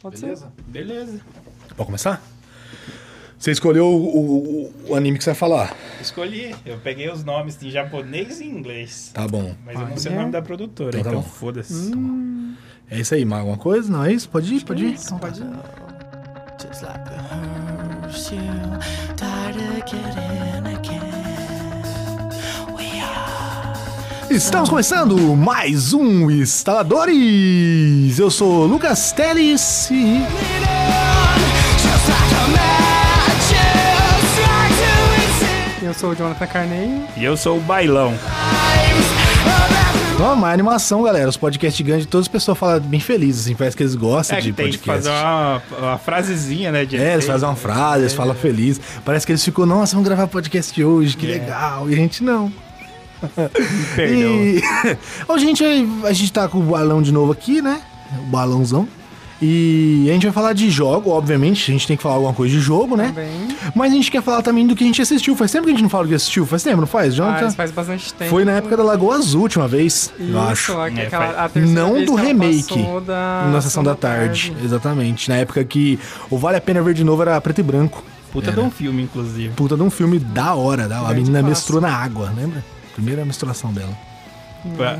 Pode Beleza? Beleza. Pode começar? Você escolheu o, o- o anime que você vai falar. Escolhi. Eu peguei os nomes em japonês e inglês. Tá bom. Mas eu não sei o nome da produtora, Então tá então bom. foda-se. É isso aí, mais alguma coisa? Não é isso? Pode ir, pode ir. ser. Pode ir. Just like a Estamos começando mais um Instaladores! Eu sou o Lucas Teles e... Eu sou o Jonathan Carneiro. E eu sou o Bailão. Ó, uma animação, galera. Os podcasts grandes, todas as pessoas falam bem felizes, assim, parece que eles gostam É de que tem que podcast. fazer uma, uma frasezinha, né? De É, eles fazem uma frase, eles falam feliz. Parece que eles ficam, nossa, vamos gravar podcast hoje, que É. legal. E a gente não. Perdão. E... Gente, a gente tá com o balão de novo aqui, né? O balãozão. E a gente vai falar de jogo, obviamente. A gente tem que falar alguma coisa de jogo, né? Também. Mas a gente quer falar também do que a gente assistiu. Faz tempo que a gente não fala do que assistiu. Faz tempo, não faz, Jonathan? Faz, faz bastante tempo. Foi na época da Lagoa Azul, última vez, Isso, eu acho. aquela, É, a terceira Não vez do remake, da Na sessão da tarde. Exatamente. Na época que o Vale a Pena Ver de Novo era preto e branco. Puta de um filme, inclusive. Puta de um filme da hora. Da, a Grande menina menstrua na água, lembra? Primeira menstruação dela.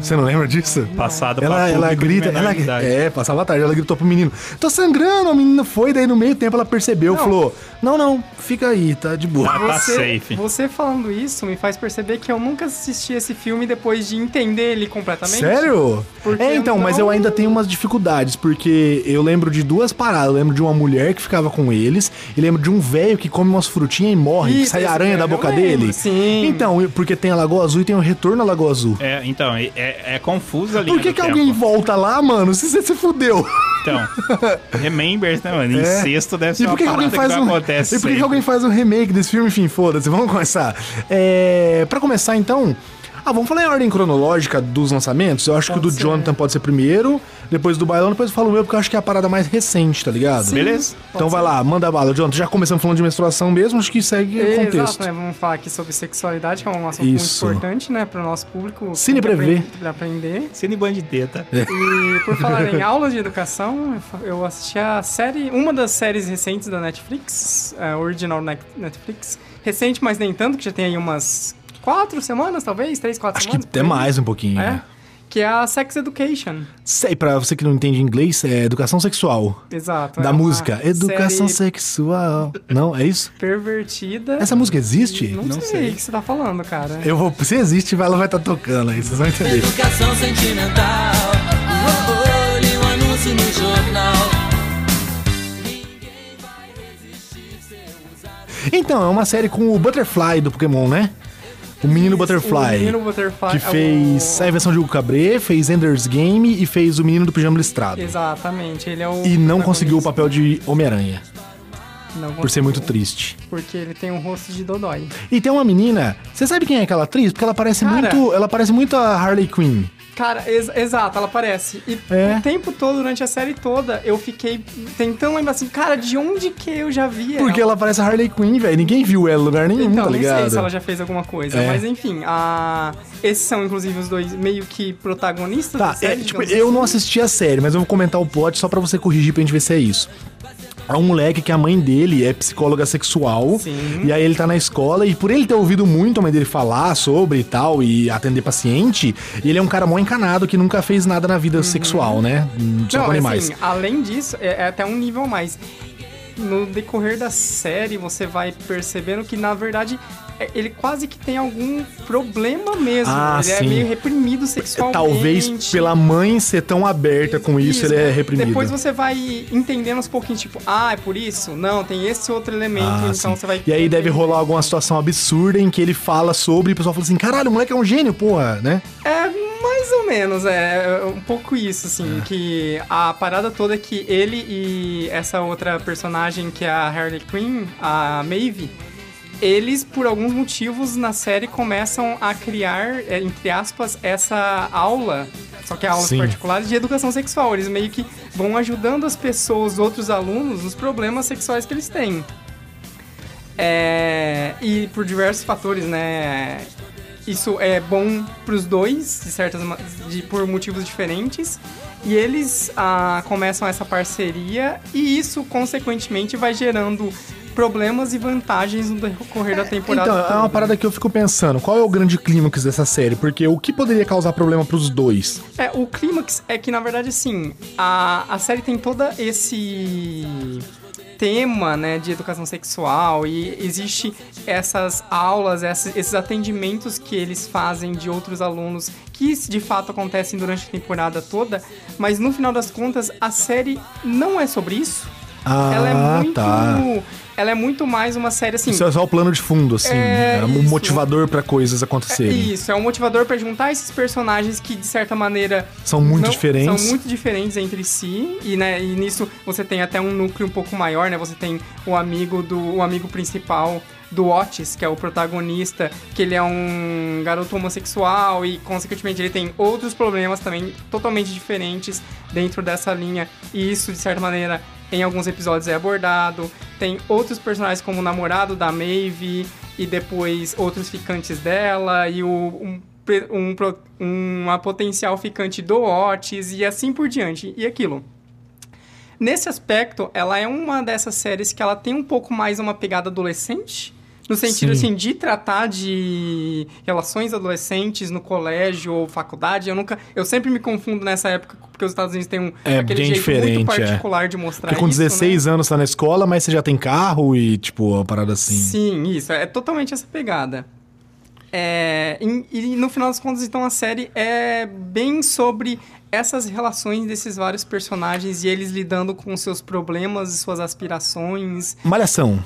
Você não lembra disso? Passado Ela, ela grita, ela, idade. é, passava a tarde, ela gritou pro menino, tô sangrando, a menina foi, daí no meio tempo ela percebeu, Não. falou, não, não, fica aí, tá de boa. Ah, tá Você, safe. você falando isso me faz perceber que eu nunca assisti esse filme depois de entender ele completamente. Sério? Porque é, então, eu mas não- eu ainda tenho umas dificuldades, porque eu lembro de duas paradas. Eu lembro de uma mulher que ficava com eles, e lembro de um velho que come umas frutinhas e morre, que Isso, sai esse aranha da boca lembro, dele. sim. Então, porque tem a Lagoa Azul e tem o Retorno à Lagoa Azul. É, então, é, é, é confuso ali. Por que, que alguém volta lá, mano, se você se fudeu? Então, remembers, né, mano? É. Incesto deve ser E por uma que, que parada alguém faz que não um. Acontece E por que, alguém faz um remake desse filme? Enfim, foda-se, vamos começar. É, pra começar, então. Ah, vamos falar em ordem cronológica dos lançamentos? Eu acho que o do Pode ser. Jonathan pode ser primeiro, depois do Bailão, depois eu falo o meu, porque eu acho que é a parada mais recente, tá ligado? Beleza? Então vai lá, manda bala. Jonathan, já começamos falando de menstruação mesmo, acho que segue o Exato, contexto. né? Vamos falar aqui sobre sexualidade, que é um assunto Isso. muito importante, né, para o nosso público. Cine pra Prevê. Pra aprender. Cine Bandideta. E por falar em aulas de educação, eu assisti a série, uma das séries recentes da Netflix, a original Net- Netflix. Recente, mas nem tanto, que já tem aí umas quatro semanas, talvez, três, quatro Acho que semanas. até por aí. mais um pouquinho. É. né? Que é a Sex Education. Sei, pra você que não entende inglês, é educação sexual. Exato. Da é música. Educação série sexual. Não, é isso? pervertida. Essa música existe? Não, Não sei o que você tá falando, cara. Eu vou. Se existe, ela vai estar tocando aí, vocês vão entender. Educação sentimental. Oh, Olhe o anúncio no jornal. Então, é uma série com o Butterfly do Pokémon, né? O menino Butterfly. O menino Butterfly. Que é fez o- a invenção de Hugo Cabré, fez Ender's Game e fez o menino do pijama listrado. Exatamente, ele é o. E não conseguiu o papel de Homem-Aranha, Não por ser muito triste. Porque ele tem um rosto de Dodói. E tem uma menina, você sabe quem é aquela atriz? Porque ela parece Cara. muito, ela parece muito a Harley Quinn. Cara, ex- exato, ela aparece. E É. o tempo todo, durante a série toda, eu fiquei tentando lembrar assim, cara, de onde que eu já vi ela? Porque ela parece a Harley Quinn, velho. Ninguém viu ela em lugar nenhum, Então, tá não ligado? sei se ela já fez alguma coisa. É. Mas enfim, a... esses são inclusive os dois meio que protagonistas Tá, da série. é, tipo, digamos eu assim. não assisti a série, mas eu vou comentar o plot só pra você corrigir pra gente ver se é isso. É um moleque que a mãe dele é psicóloga sexual. Sim. E aí ele tá na escola e por ele ter ouvido muito a mãe dele falar sobre e tal, e atender paciente, ele é um cara mó encanado que nunca fez nada na vida sexual, né? Hum, Só Uhum. Não, com animais. assim, além disso, é, é até um nível mais. No decorrer da série, você vai percebendo que, na verdade, é- ele quase que tem algum problema mesmo. Ah, ele é sim. meio reprimido sexualmente. Talvez pela mãe ser tão aberta com isso, ele é reprimido. Depois você vai entendendo aos pouquinhos, tipo, ah, é por isso? Não, tem esse outro elemento, Ah, então sim. você vai... E aí deve rolar alguma situação absurda em que ele fala sobre e o pessoal fala assim: caralho, o moleque é um gênio, porra, né? É mais ou menos, é um pouco isso, assim, É. que a parada toda é que ele e essa outra personagem que é a Harley Quinn, a Maeve, eles, por alguns motivos, na série começam a criar, é, entre aspas, essa aula, só que é aulas Sim. particulares de educação sexual. Eles meio que vão ajudando as pessoas, outros alunos, nos problemas sexuais que eles têm. É, e por diversos fatores, né? Isso é bom pros dois, de certas de, por motivos diferentes. E eles ah, começam essa parceria e isso, consequentemente, vai gerando problemas e vantagens no decorrer da temporada. Então, é toda. uma parada que eu fico pensando. Qual é o grande clímax dessa série? Porque o que poderia causar problema pros dois? É, o clímax é que, na verdade, assim, a, a série tem toda esse tema, né, de educação sexual e existe essas aulas, esses, atendimentos que eles fazem de outros alunos que de fato acontecem durante a temporada toda, mas no final das contas a série não é sobre isso. Ah, ela é muito, tá. Ela é muito mais uma série assim. Isso é só o plano de fundo, assim. É, É, um isso. motivador pra coisas É acontecerem. Isso, é um motivador pra juntar esses personagens que, de certa maneira. São muito não- diferentes. São muito diferentes entre si. E, né, e nisso você tem até um núcleo um pouco maior, né? Você tem o amigo do. o amigo principal do Otis, que é o protagonista, que ele é um garoto homossexual e, consequentemente, ele tem outros problemas também totalmente diferentes dentro dessa linha. E isso, de certa maneira, em alguns episódios é abordado. Tem outros personagens como o namorado da Maeve e depois outros ficantes dela e o, um, um uma potencial ficante do Otis e assim por diante. E aquilo. Nesse aspecto, ela é uma dessas séries que ela tem um pouco mais uma pegada adolescente. No sentido, Sim. assim, de tratar de relações adolescentes no colégio ou faculdade. Eu nunca... Eu sempre me confundo nessa época, porque os Estados Unidos têm um... É aquele jeito diferente, muito é. particular de mostrar Porque com isso, né? 16 anos tá na escola, mas você já tem carro e, tipo, uma parada assim. Sim, isso. É totalmente essa pegada. É, e, e no final das contas, então, a série é bem sobre essas relações desses vários personagens e eles lidando com seus problemas e suas aspirações. Malhação.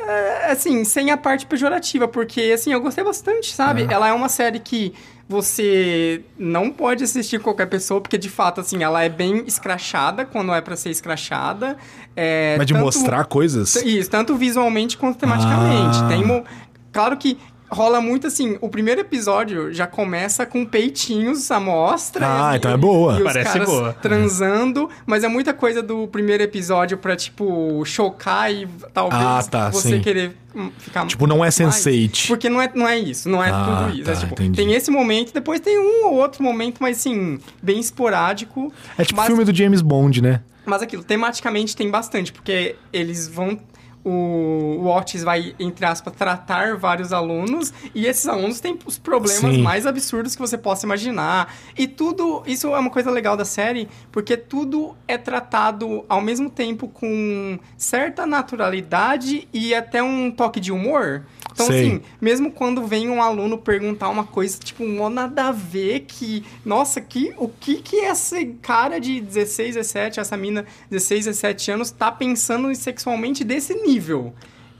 É, assim, sem a parte pejorativa, porque, assim, eu gostei bastante, sabe? Ela é uma série que você não pode assistir qualquer pessoa, porque, de fato, assim, ela é bem escrachada quando é pra ser escrachada. É, Mas de tanto- mostrar coisas. isso, tanto visualmente quanto tematicamente. Ah. Tem Claro que rola muito assim, o primeiro episódio já começa com peitinhos à mostra. Ah, e- então é boa. E os Parece caras boa. transando, mas é muita coisa do primeiro episódio pra, tipo, chocar e talvez Ah, tá, você sim. querer hum, ficar... Tipo, não é mais. Sense8. Porque não é, não é isso, não é Ah, tudo isso. tá, é, tipo, entendi. tem esse momento, depois tem um ou outro momento, mas assim, bem esporádico. É tipo mas- filme do James Bond, né? mas aquilo, tematicamente tem bastante, porque eles vão. O, Otis vai, entre aspas, tratar vários alunos, e esses alunos têm os problemas Sim. mais absurdos que você possa imaginar. E tudo. Isso é uma coisa legal da série, porque tudo é tratado ao mesmo tempo com certa naturalidade e até um toque de humor. Então, Sei. assim, mesmo quando vem um aluno perguntar uma coisa, tipo, mó nada a ver, que, nossa, que, o que que esse cara de 16, 17, essa mina 16, 17 anos tá pensando sexualmente desse nível?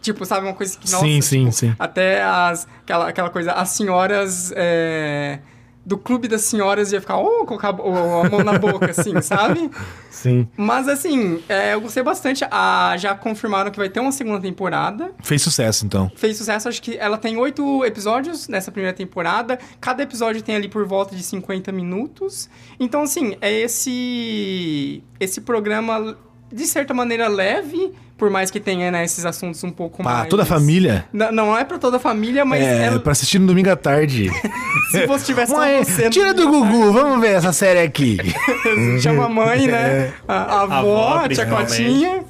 Tipo, sabe, uma coisa que, nossa, sim, sim, tipo, sim. até as, aquela, aquela coisa, as senhoras é, do clube das senhoras ia ficar, oh, colocar a mão na boca, assim, sabe? Sim. Mas, assim, é, eu gostei bastante. Ah, já confirmaram que vai ter uma segunda temporada Fez sucesso, então. fez sucesso. Acho que ela tem oito episódios nessa primeira temporada. Cada episódio tem ali por volta de 50 minutos. Então, assim, é esse esse programa de certa maneira leve, por mais que tenha né, esses assuntos um pouco Pra mais. toda a família. Não, não é pra toda a família, mas é, é- pra assistir no domingo à tarde. se você tivesse Mãe, você, tira do Gugu, vamos ver essa série aqui. chama a mãe, né? É. A, a avó, avó, a tia. Cotinha.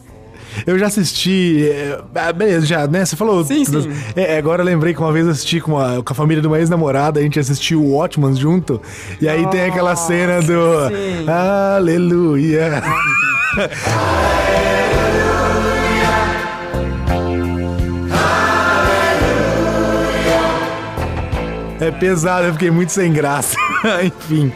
Eu já assisti. é, ah, beleza, já, né? Você falou. Sim, sim. É, agora eu lembrei que uma vez eu assisti com a, com a família de uma ex-namorada, a gente assistiu o Watchman junto. E aí tem aquela cena do. sim. Aleluia. É pesado, eu fiquei muito sem graça. Enfim.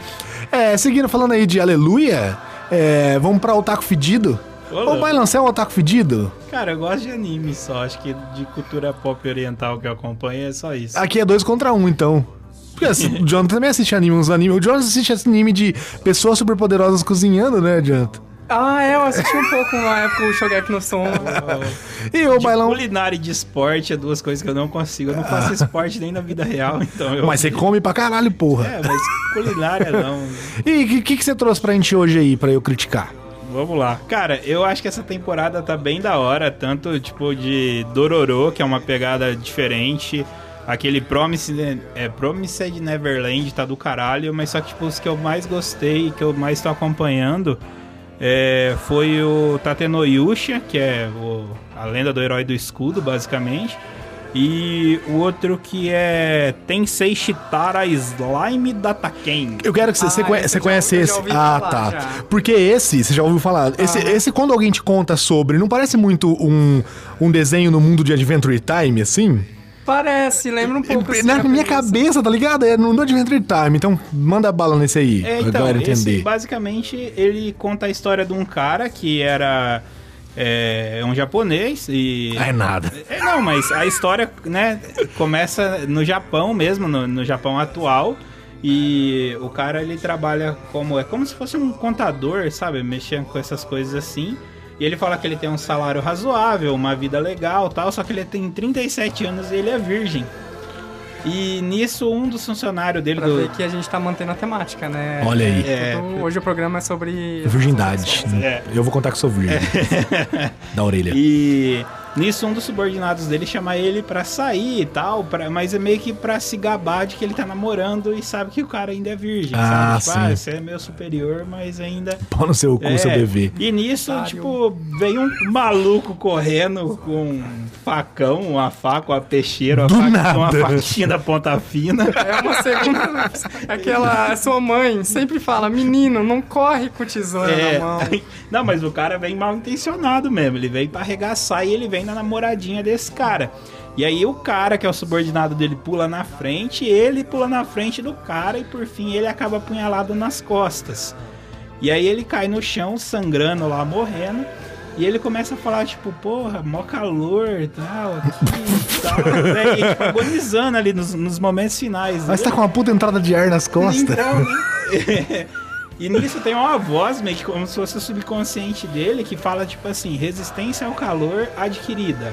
É, seguindo falando aí de aleluia, é, vamos pra Otaku Fedido. Louco. Bailan, você é um Otaku Fedido? Cara, eu gosto de anime só. Acho que de cultura pop oriental que eu acompanho é só isso. Aqui é dois contra um, então. Porque assim, o Jonathan também assiste anime, uns anime. O Jonathan assiste esse anime de pessoas superpoderosas cozinhando, né, Jonathan? Ah, é, eu assisti um pouco na época o Shogeki no Som. E o De Bailão. culinária e de esporte é duas coisas que eu não consigo. Eu não faço esporte nem na vida real, então eu. Mas você come pra caralho, porra. É, mas culinária não. E o que, que, que você trouxe pra gente hoje aí, pra eu criticar? Vamos lá. Cara, eu acho que essa temporada tá bem da hora, tanto tipo de Dororo, que é uma pegada diferente, Aquele Promise, é, Promised Neverland tá do caralho, mas só que tipo, os que eu mais gostei, que eu mais tô acompanhando, é, foi o Tatenoyusha, que é o- a lenda do herói do escudo, basicamente. E o outro que é Tensei Shitara Slime Dataken. Eu quero que você, você Ah, conhe- você já- conhece já esse. Ah, falar, tá. já. Porque esse, você já ouviu falar. Esse, Aham. esse, quando alguém te conta sobre, não parece muito um, um desenho no mundo de Adventure Time, assim? Parece, lembra um pouco. assim, Na a minha cabeça, tá ligado? É no no Adventure Time. Então, manda bala nesse aí. É, então, esse, entender. basicamente, ele conta a história de um cara que era é, um japonês e... Ah, é nada. É, não, mas a história, né, começa no Japão mesmo, no, no Japão atual. E o cara, ele trabalha como... É como se fosse um contador, sabe? Mexendo com essas coisas assim. E ele fala que ele tem um salário razoável, uma vida legal tal. Só que ele tem 37 anos e ele é virgem. E nisso, um dos funcionários dele... Pra do- ver que a gente tá mantendo a temática, né? Olha aí. É. Tudo- hoje o programa é sobre. Virgindade. É. Eu vou contar que sou virgem. da orelha. E nisso um dos subordinados dele chama ele pra sair e tal, pra, mas é meio que pra se gabar de que ele tá namorando e sabe que o cara ainda é virgem, Ah, sabe? Tipo, sim. ah, você é meu superior, mas ainda... Pau no seu, com o seu É, bebê. E nisso, tipo, veio um maluco correndo com um facão, uma faca, uma peixeira, uma, Do faca, nada. uma faquinha da ponta fina. É uma segunda. Aquela. Sua mãe sempre fala: menino, não corre com tesoura É, na mão. não, mas o cara vem mal intencionado mesmo. Ele veio pra arregaçar e ele vem na namoradinha desse cara. E aí o cara, que é o subordinado dele, pula na frente, ele pula na frente do cara e por fim ele acaba apunhalado nas costas. E aí ele cai no chão, sangrando lá, morrendo. E ele começa a falar, tipo, porra, mó calor e tal, aqui tal. né? E, tipo, agonizando ali nos, nos momentos finais. Mas tá dele. com uma puta entrada de ar nas costas. Então, né? E nisso tem uma voz, meio que como se fosse o subconsciente dele, que fala, tipo assim, resistência ao calor adquirida.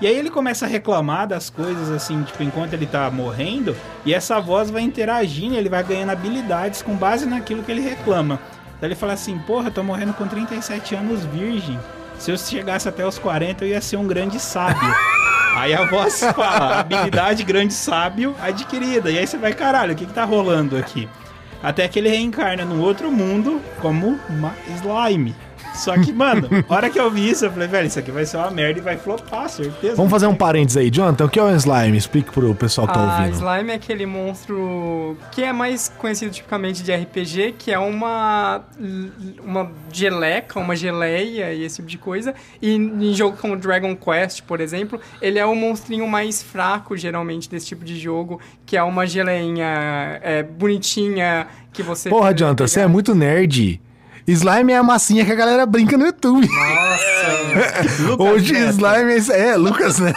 E aí ele começa a reclamar das coisas, assim, tipo, enquanto ele tá morrendo, e essa voz vai interagindo, ele vai ganhando habilidades com base naquilo que ele reclama. Daí ele fala assim, porra, tô morrendo com 37 anos virgem. Se eu chegasse até os 40, eu ia ser um grande sábio. Aí a voz fala, habilidade grande sábio adquirida. E aí você vai, caralho, o que que tá rolando aqui? Até que ele reencarna num outro mundo como uma slime. Só que, mano, a hora que eu vi isso, eu falei, velho, isso aqui vai ser uma merda e vai flopar, certeza. Vamos fazer um parênteses aí, Jonathan. O que é o slime? Explique pro pessoal que tá A ouvindo. slime é aquele monstro que é mais conhecido tipicamente de RPG, que é uma uma geleca, uma geleia e esse tipo de coisa. E em jogo como Dragon Quest, por exemplo, ele é o monstrinho mais fraco geralmente desse tipo de jogo, que é uma geleinha é, bonitinha que você Porra, Jonathan, você é muito nerd. Slime é a massinha que a galera brinca no YouTube. Nossa, Hoje Neto. slime é. É, Lucas, né?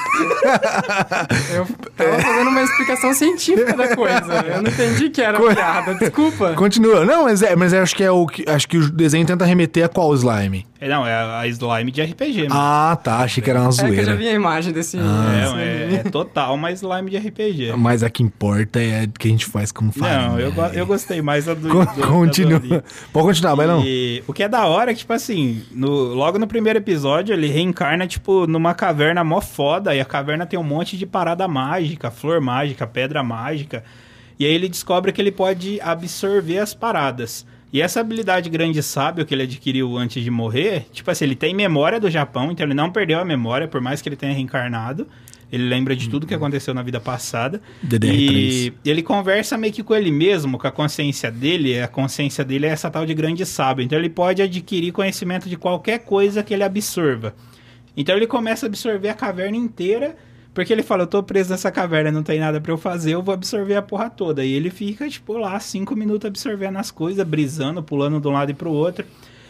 eu tava fazendo uma explicação científica da coisa. Eu não entendi que era Co- piada, desculpa. Continua. Não, mas é, mas eu acho que é o que. Acho que o desenho tenta remeter a qual slime? É, Não, é a slime de RPG mesmo. Ah, tá. Achei que era uma É que eu já zoeira. vi a imagem desse. Ah. desse é, é total uma slime de RPG. Mas a que importa é o que a gente faz como farinha. Não, eu, go- eu gostei mais da do. Con- do- da Continua. do. Pode continuar, vai não. E o que é da hora é que, tipo assim, no- logo no primeiro episódio, ele reencarna, tipo, numa caverna mó foda. E a caverna tem um monte de parada mágica, flor mágica, pedra mágica. E aí ele descobre que ele pode absorver as paradas. E essa habilidade grande sábio que ele adquiriu antes de morrer, tipo assim, ele tem memória do Japão, então ele não perdeu a memória, por mais que ele tenha reencarnado. Ele lembra de tudo que aconteceu na vida passada. DDR3. E ele conversa meio que com ele mesmo, com a consciência dele. A consciência dele é essa tal de grande sábio. Então ele pode adquirir conhecimento de qualquer coisa que ele absorva. Então ele começa a absorver a caverna inteira, porque ele fala: Eu tô preso nessa caverna, não tem nada pra eu fazer, eu vou absorver a porra toda. E ele fica, tipo, lá, cinco minutos absorvendo as coisas, brisando, pulando de um lado e pro outro.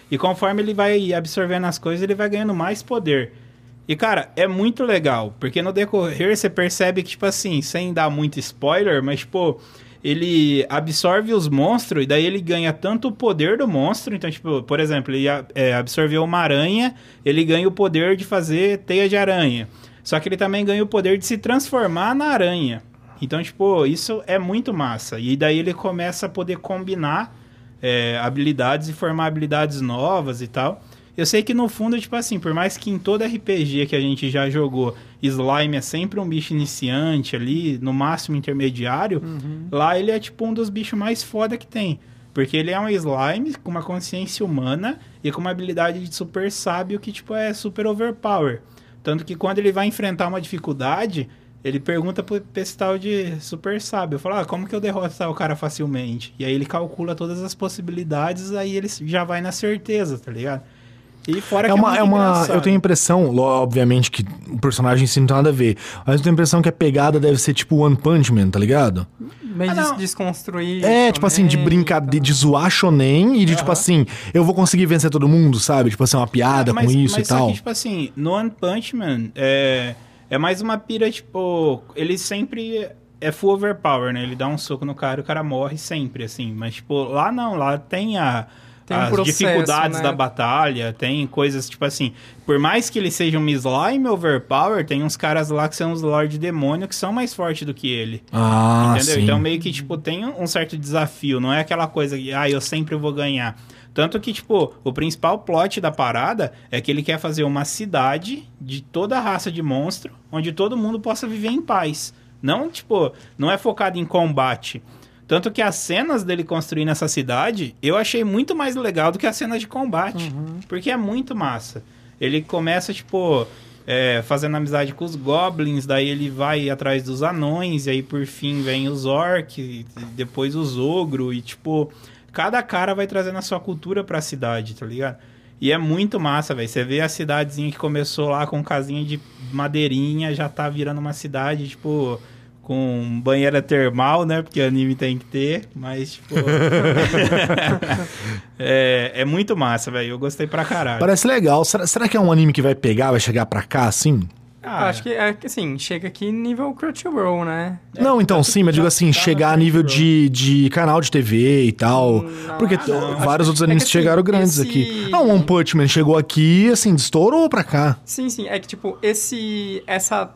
E conforme ele vai absorvendo as coisas, ele vai ganhando mais poder. E, cara, é muito legal, porque no decorrer você percebe que, tipo assim, sem dar muito spoiler, mas, tipo, ele absorve os monstros e daí ele ganha tanto o poder do monstro. Então, tipo, por exemplo, ele é, absorveu uma aranha, ele ganha o poder de fazer teia de aranha. Só que ele também ganha o poder de se transformar na aranha. Então, tipo, isso é muito massa. E daí ele começa a poder combinar é, habilidades e formar habilidades novas e tal. Eu sei que no fundo, tipo assim, por mais que em todo RPG que a gente já jogou, slime é sempre um bicho iniciante ali, no máximo intermediário, lá ele é tipo um dos bichos mais foda que tem. Porque ele é um slime com uma consciência humana e com uma habilidade de super sábio que, tipo, é super overpower. Tanto que quando ele vai enfrentar uma dificuldade, ele pergunta pro esse tal de super sábio. Fala, ah, como que eu derroto tal cara facilmente? E aí ele calcula todas as possibilidades, aí ele já vai na certeza, tá ligado? E fora É que uma, é uma, engraçado. eu tenho a impressão, obviamente que o personagem em si não tem nada a ver, mas eu tenho a impressão que a pegada deve ser tipo One Punch Man, tá ligado? Meio Ah, desconstruir. É, tipo assim, de brincadeira, então. de zoar shonen e de tipo Aham. assim, eu vou conseguir vencer todo mundo, sabe? Tipo assim, uma piada mas, com isso mas e só tal. que, tipo assim, no One Punch Man, é, é mais uma pira, tipo, ele sempre é full overpower, né? Ele dá um soco no cara e o cara morre sempre, assim. Mas, tipo, lá não, lá tem a... Tem um as processo, dificuldades né? da batalha, tem coisas tipo assim. Por mais que ele seja um slime overpower, tem uns caras lá que são os Lord Demônio que são mais fortes do que ele. Ah, Entendeu? sim. Então meio que, tipo, tem um certo desafio, não é aquela coisa que, ah, eu sempre vou ganhar. Tanto que, tipo, o principal plot da parada é que ele quer fazer uma cidade de toda a raça de monstro, onde todo mundo possa viver em paz. Não, tipo, não é focado em combate. Tanto que as cenas dele construindo essa cidade, eu achei muito mais legal do que as cenas de combate. Porque é muito massa. Ele começa, tipo, é, fazendo amizade com os goblins, daí ele vai atrás dos anões, e aí por fim vem os orcs, depois os ogro, e tipo, cada cara vai trazendo a sua cultura pra cidade, tá ligado? E é muito massa, velho. Você vê a cidadezinha que começou lá com casinha de madeirinha, já tá virando uma cidade, tipo, com banheira termal, né? Porque anime tem que ter, mas, tipo. é, é muito massa, velho. Eu gostei pra caralho. Parece legal. Será, será que é um anime que vai pegar, vai chegar pra cá assim? Ah, Acho que, é, que, assim, chega aqui nível Crunchyroll, né? não, então sim, mas digo assim, tá chegar a nível de, de canal de TV e tal. Não, porque ah, t- não. vários outros É que animes assim, chegaram grandes esse- aqui. Ah, o One Punch Man chegou aqui, assim, estourou pra cá. Sim, sim. É que, tipo, esse... Essa...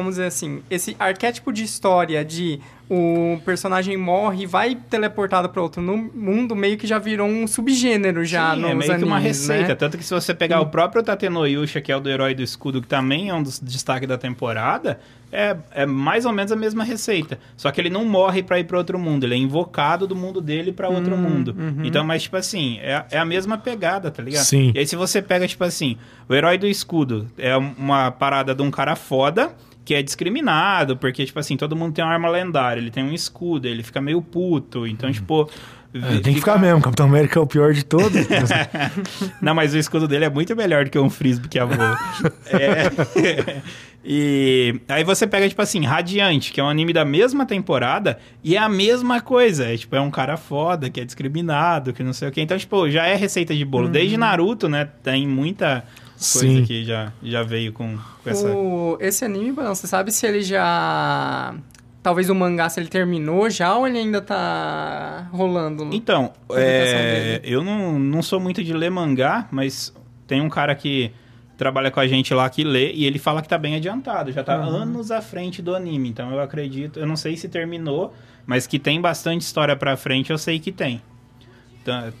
Como dizer assim? Esse arquétipo de história de o personagem morre e vai teleportado pra outro nu- mundo, meio que já virou um subgênero já Sim, nos é meio que uma animes, receita. né? Tanto que se você pegar o próprio Tatenoyusha, que é o do Herói do Escudo, que também é um dos destaques da temporada, é, é mais ou menos a mesma receita. Só que ele não morre pra ir pra outro mundo, ele é invocado do mundo dele pra outro Hum, mundo. uhum. Então, mas tipo assim, é, é a mesma pegada, tá ligado? Sim. E aí se você pega, tipo assim, o Herói do Escudo é uma parada de um cara foda, que é discriminado, porque, tipo assim, todo mundo tem uma arma lendária, ele tem um escudo, ele fica meio puto, então, tipo... É, tem que ficar mesmo, Capitão América é o pior de todos. Não, mas o escudo dele é muito melhor do que um frisbee que voa. é. E aí você pega, tipo assim, Radiante, que é um anime da mesma temporada, e é a mesma coisa. É, tipo, é um cara foda, que é discriminado, que não sei o quê. Então, tipo, já é receita de bolo. Desde Naruto, né, tem muita coisa Sim. que já, já veio com, com essa... O, esse anime, Bruno, você sabe se ele já... Talvez o mangá, se ele terminou já ou ele ainda tá rolando? Então, é, eu não, não sou muito de ler mangá, mas tem um cara que trabalha com a gente lá que lê e ele fala que tá bem adiantado, já tá anos à frente do anime. Então eu acredito, eu não sei se terminou, mas que tem bastante história pra frente, eu sei que tem.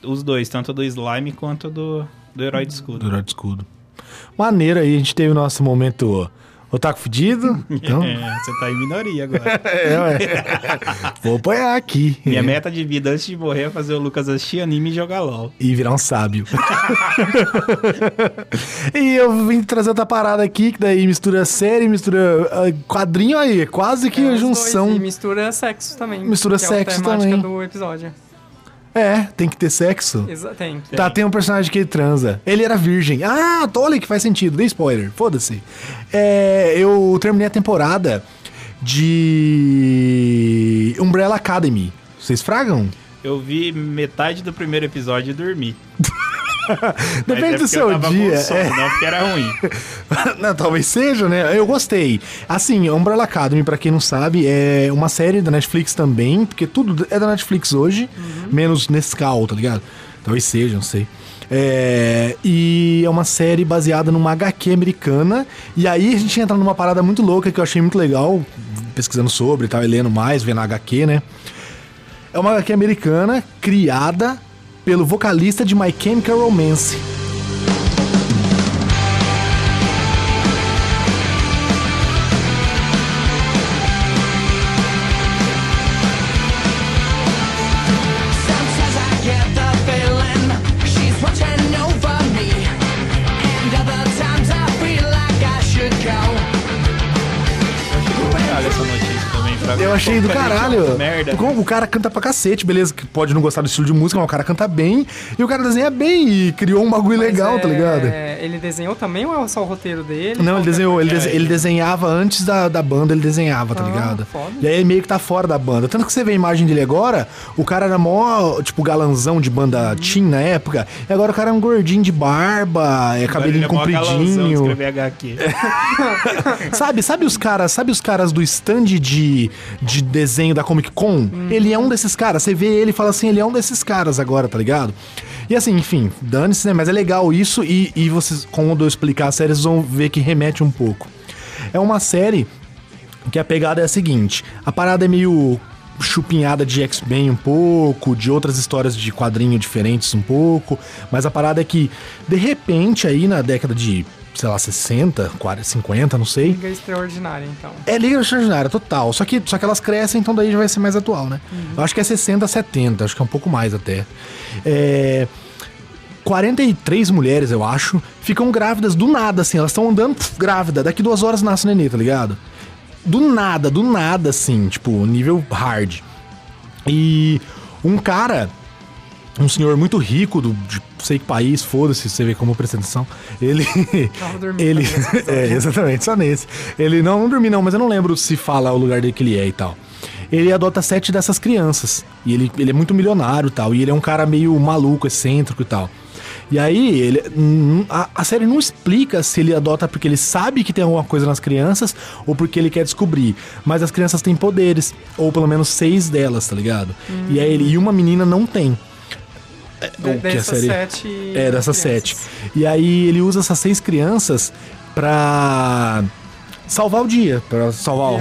Os dois, tanto do Slime quanto do, do Herói de Escudo. Durante o escudo. Maneiro aí, a gente teve o nosso momento Otaku fudido. Então, É, você tá em minoria agora. é, ué. Vou apanhar aqui. Minha meta de vida antes de morrer é fazer o Lucas assistir anime e jogar LOL. E virar um sábio. e eu vim trazer outra parada aqui, que daí mistura série, mistura ah, quadrinho aí. É quase que É, a junção. dois, e mistura sexo também. Mistura que sexo é a temática também. do episódio. É, tem que ter sexo. Exa tem. Tá, tem um personagem que ele transa. Ele era virgem. Ah, olha que faz sentido. Dei spoiler. Foda-se. É, eu terminei a temporada de Umbrella Academy. Vocês fragam? Eu vi metade do primeiro episódio e dormi. Depende é do seu dia. sono, é. Não porque era ruim. Não, talvez seja, né? Eu gostei. Assim, Umbrella Academy, pra quem não sabe, é uma série da Netflix também, porque tudo é da Netflix hoje, menos Nescau, tá ligado? Talvez seja, não sei. É, e é uma série baseada numa HQ americana. E aí a gente entra numa parada muito louca que eu achei muito legal, pesquisando sobre e tal, e lendo mais, vendo a HQ, né? É uma HQ americana criada pelo vocalista de My Chemical Romance. Eu achei do é caralho. Merda. O cara canta pra cacete, beleza, que pode não gostar do estilo de música, mas o cara canta bem. E o cara desenha bem e criou um bagulho legal, Mas tá é, ligado? Ele desenhou também ou é só o roteiro dele? Não, ele é? desenhou, ele, ele- desenhava antes da, da banda, ele desenhava, tá Ah, ligado? foda. E aí ele meio que tá fora da banda. Tanto que você vê a imagem dele agora, o cara era mó, tipo, galanzão de banda teen na época, e agora o cara é um gordinho de barba, é cabelinho é compridinho. HQ. Sabe, sabe os caras, sabe os caras do stand de, de desenho da Comic Con? Ele é um desses caras. Você vê ele e fala assim, ele é um desses caras agora, tá ligado? E assim, enfim, dane-se, né? Mas é legal isso e, e vocês, quando eu explicar a série, vocês vão ver que remete um pouco. É uma série que a pegada é a seguinte: a parada é meio chupinhada de X-Men um pouco, de outras histórias de quadrinho diferentes um pouco, mas a parada é que, de repente, aí na década de, sei lá, 60, 40, 50, não sei, Liga Extraordinária, então. é Liga Extraordinária, total. Só que, só que elas crescem, então daí já vai ser mais atual, né? Eu acho que é 60, 70, acho que é um pouco mais até. É. 43 mulheres, eu acho, ficam grávidas do nada, assim. Elas estão andando pf, grávida. Daqui duas horas nasce o nenê, tá ligado? Do nada, do nada, assim. Tipo, nível hard. E um cara, um senhor muito rico do, de sei que país, foda-se, você vê como presta atenção. Ele. Tava dormindo ele. é, exatamente, só nesse. Ele não, não dormi, não, mas eu não lembro se fala o lugar dele que ele é e tal. Ele adota sete dessas crianças. E ele, ele é muito milionário e tal. E ele é um cara meio maluco, excêntrico e tal. E aí, ele, hum, a, a série não explica se ele adota porque ele sabe que tem alguma coisa nas crianças ou porque ele quer descobrir. Mas as crianças têm poderes, ou pelo menos seis delas, tá ligado? E aí ele e uma menina não tem. De- o que a série- sete. É, dessas crianças. sete. E aí ele usa essas seis crianças pra salvar o dia, pra salvar o,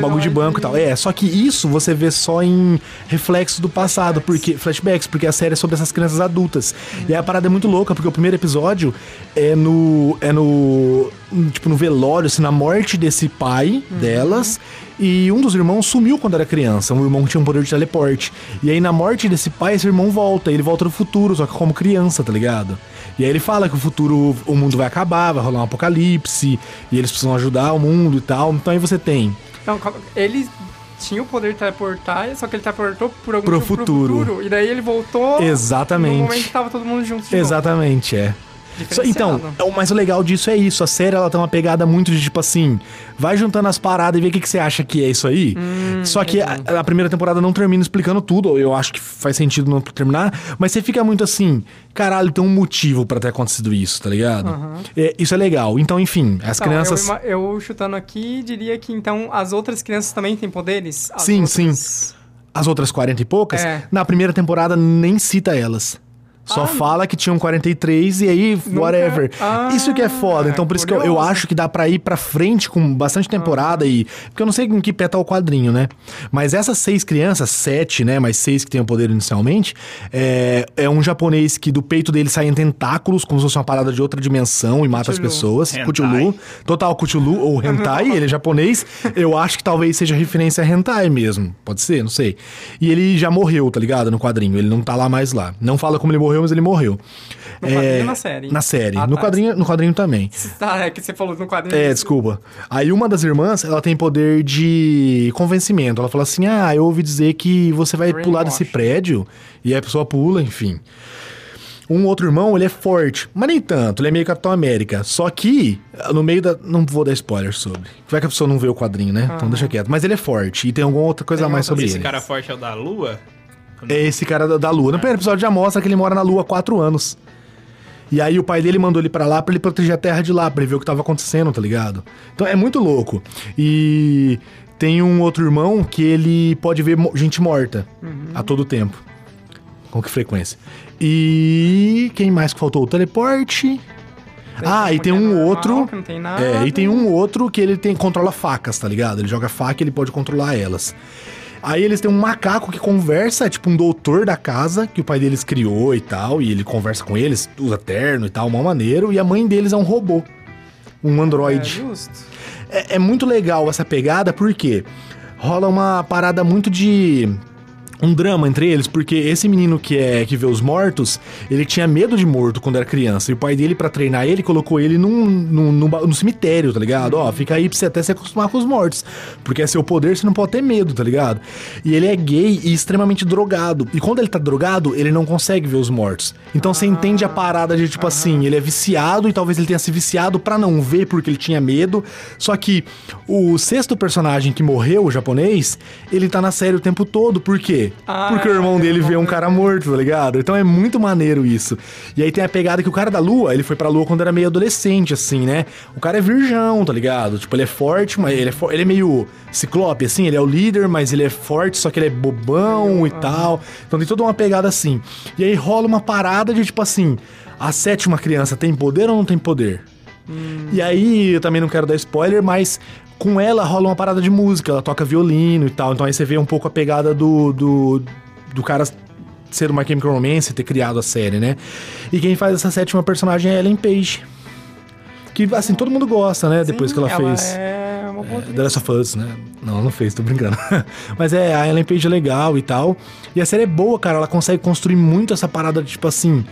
bagulho de banco e tal. de- É, só que isso você vê só em reflexos do passado, porque flashbacks, porque a série é sobre essas crianças adultas. E aí a parada é muito louca, porque o primeiro episódio é no é no tipo no velório, assim, na morte desse pai delas. E um dos irmãos sumiu quando era criança. Um irmão que tinha um poder de teleporte. E aí, na morte desse pai, esse irmão volta. Ele volta no futuro, só que como criança, tá ligado? E aí ele fala que o futuro, o mundo vai acabar, vai rolar um apocalipse. E eles precisam ajudar o mundo e tal. Então aí você tem Então, ele tinha o poder de teleportar, só que ele teleportou por algum Pro motivo futuro. E daí ele voltou. Exatamente. No momento que tava todo mundo junto de novo. Exatamente, é. Então, Diferenciado. o mais legal disso é isso. A série ela tem uma pegada muito de tipo assim: vai juntando as paradas e vê o que, que você acha que é isso aí. Hum, Só que a, a primeira temporada não termina explicando tudo. Eu acho que faz sentido não terminar. Mas você fica muito assim: caralho, tem um motivo pra ter acontecido isso, tá ligado? É, isso é legal. Então, enfim, as Não, crianças. eu, eu chutando aqui, diria que então as outras crianças também têm poderes? As Sim, outras- As outras 40 e poucas, É. na primeira temporada nem cita elas. Só Ah, fala que tinham 43 e aí, Nunca- whatever. Ah, Isso que é foda. Então, por isso que eu, eu curioso. acho que dá pra ir pra frente com bastante temporada e. Porque eu não sei em que pé tá o quadrinho, né? Mas essas seis crianças, sete, né? Mas seis que tem o poder inicialmente, é, é um japonês que do peito dele saem tentáculos, como se fosse uma parada de outra dimensão e mata as pessoas. Hentai. Total Cthulhu ou Hentai, ele é japonês. Eu acho que talvez seja referência a Hentai mesmo. Pode ser, não sei. E ele já morreu, tá ligado? No quadrinho. Ele não tá lá mais lá. Não fala como ele morreu, mas ele morreu. No quadrinho ou na série? Na série. Ah, no, tá. quadrinho, no quadrinho também. Tá, é que você falou no quadrinho. É, desculpa. Aí uma das irmãs, ela tem poder de convencimento. Ela fala assim: Ah, eu ouvi dizer que você vai pular desse prédio. E aí a pessoa pula, enfim. Um outro irmão, ele é forte, mas nem tanto, ele é meio Capitão América. Só que, no meio da. Não vou dar spoiler sobre. Vai que a pessoa não vê o quadrinho, né? Então deixa quieto. Mas ele é forte e tem alguma outra coisa a Tem mais outra- sobre Esse ele. cara forte é o da Lua? É esse cara da, da Lua. No primeiro episódio já mostra que ele mora na Lua há quatro anos. E aí o pai dele mandou ele pra lá pra ele proteger a terra de lá, pra ele ver o que tava acontecendo, tá ligado? Então é muito louco. E tem um outro irmão que ele pode ver gente morta a todo tempo. Com que frequência? E quem mais que faltou? O teleporte. ah, e tem um normal, outro. que não tem nada. É, e tem um outro que ele tem controla facas, tá ligado? Ele joga faca e ele pode controlar elas. Aí eles têm um macaco que conversa, é tipo um doutor da casa que o pai deles criou e tal, e ele conversa com eles, usa terno e tal, mó maneiro, e a mãe deles é um robô, um É, androide. justo. É, é muito legal essa pegada porque rola uma parada muito de um drama entre eles, porque esse menino que é que vê os mortos, ele tinha medo de morto quando era criança. E o pai dele, pra treinar ele, colocou ele num, num, num no cemitério, tá ligado? Ó, fica aí pra você até se acostumar com os mortos. Porque é seu poder, você não pode ter medo, tá ligado? E ele é gay e extremamente drogado. E quando ele tá drogado, ele não consegue ver os mortos. Então você entende a parada de tipo assim, ele é viciado e talvez ele tenha se viciado pra não ver porque ele tinha medo. Só que o sexto personagem que morreu, o japonês, ele tá na série o tempo todo. Por quê? Ah, porque o irmão dele vê um cara morto, tá ligado? Então é muito maneiro isso. E aí tem a pegada que o cara da lua, ele foi pra lua quando era meio adolescente, assim, né? O cara é virgão, tá ligado? Tipo, ele é forte, mas ele é, ele é meio ciclope, assim, ele é o líder, mas ele é forte, só que ele é bobão e tal. Então tem toda uma pegada assim. E aí rola uma parada de tipo assim: a sétima criança tem poder ou não tem poder? E aí, eu também não quero dar spoiler, mas com ela rola uma parada de música, ela toca violino e tal. Então aí você vê um pouco a pegada do, do, do cara ser uma Chemical Romance e ter criado a série, né? E quem faz essa sétima personagem é Ellen Page. Que, assim, todo mundo gosta, né? Depois Sim, que ela, fez. É uma boa The Last of Us, né? Não, ela não fez, tô brincando. Mas é, a Ellen Page é legal e tal. E a série é boa, cara. Ela consegue construir muito essa parada de tipo assim.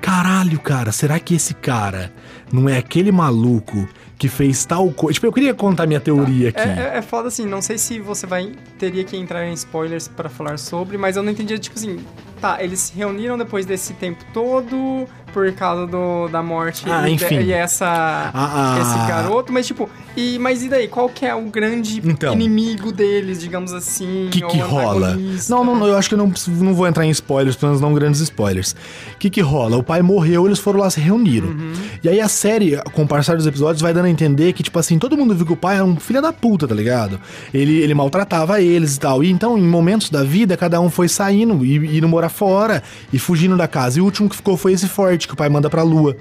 Caralho, cara, será que esse cara não é aquele maluco que fez tal coisa? Tipo, eu queria contar minha teoria aqui. É, é, é foda assim, não sei se você vai teria que entrar em spoilers pra falar sobre, mas eu não entendi, tipo assim, tá, eles se reuniram depois desse tempo todo por causa do, da morte Ah, e, enfim. e essa Ah, ah. esse garoto, mas tipo, e mas e daí, qual que é o grande Então. inimigo deles, digamos assim? O que, que rola? Não, não, eu acho que eu não, não vou entrar em spoilers, pelo menos não grandes spoilers. O que, que rola? O pai morreu, eles foram lá se reuniram. E aí a série, com o passar dos episódios, vai dando a entender que, tipo assim, todo mundo viu que o pai era um filho da puta, tá ligado? Ele, ele maltratava eles e tal. E então, em momentos da vida, cada um foi saindo e indo morar fora e fugindo da casa. E o último que ficou foi esse forte, que o pai manda pra lua.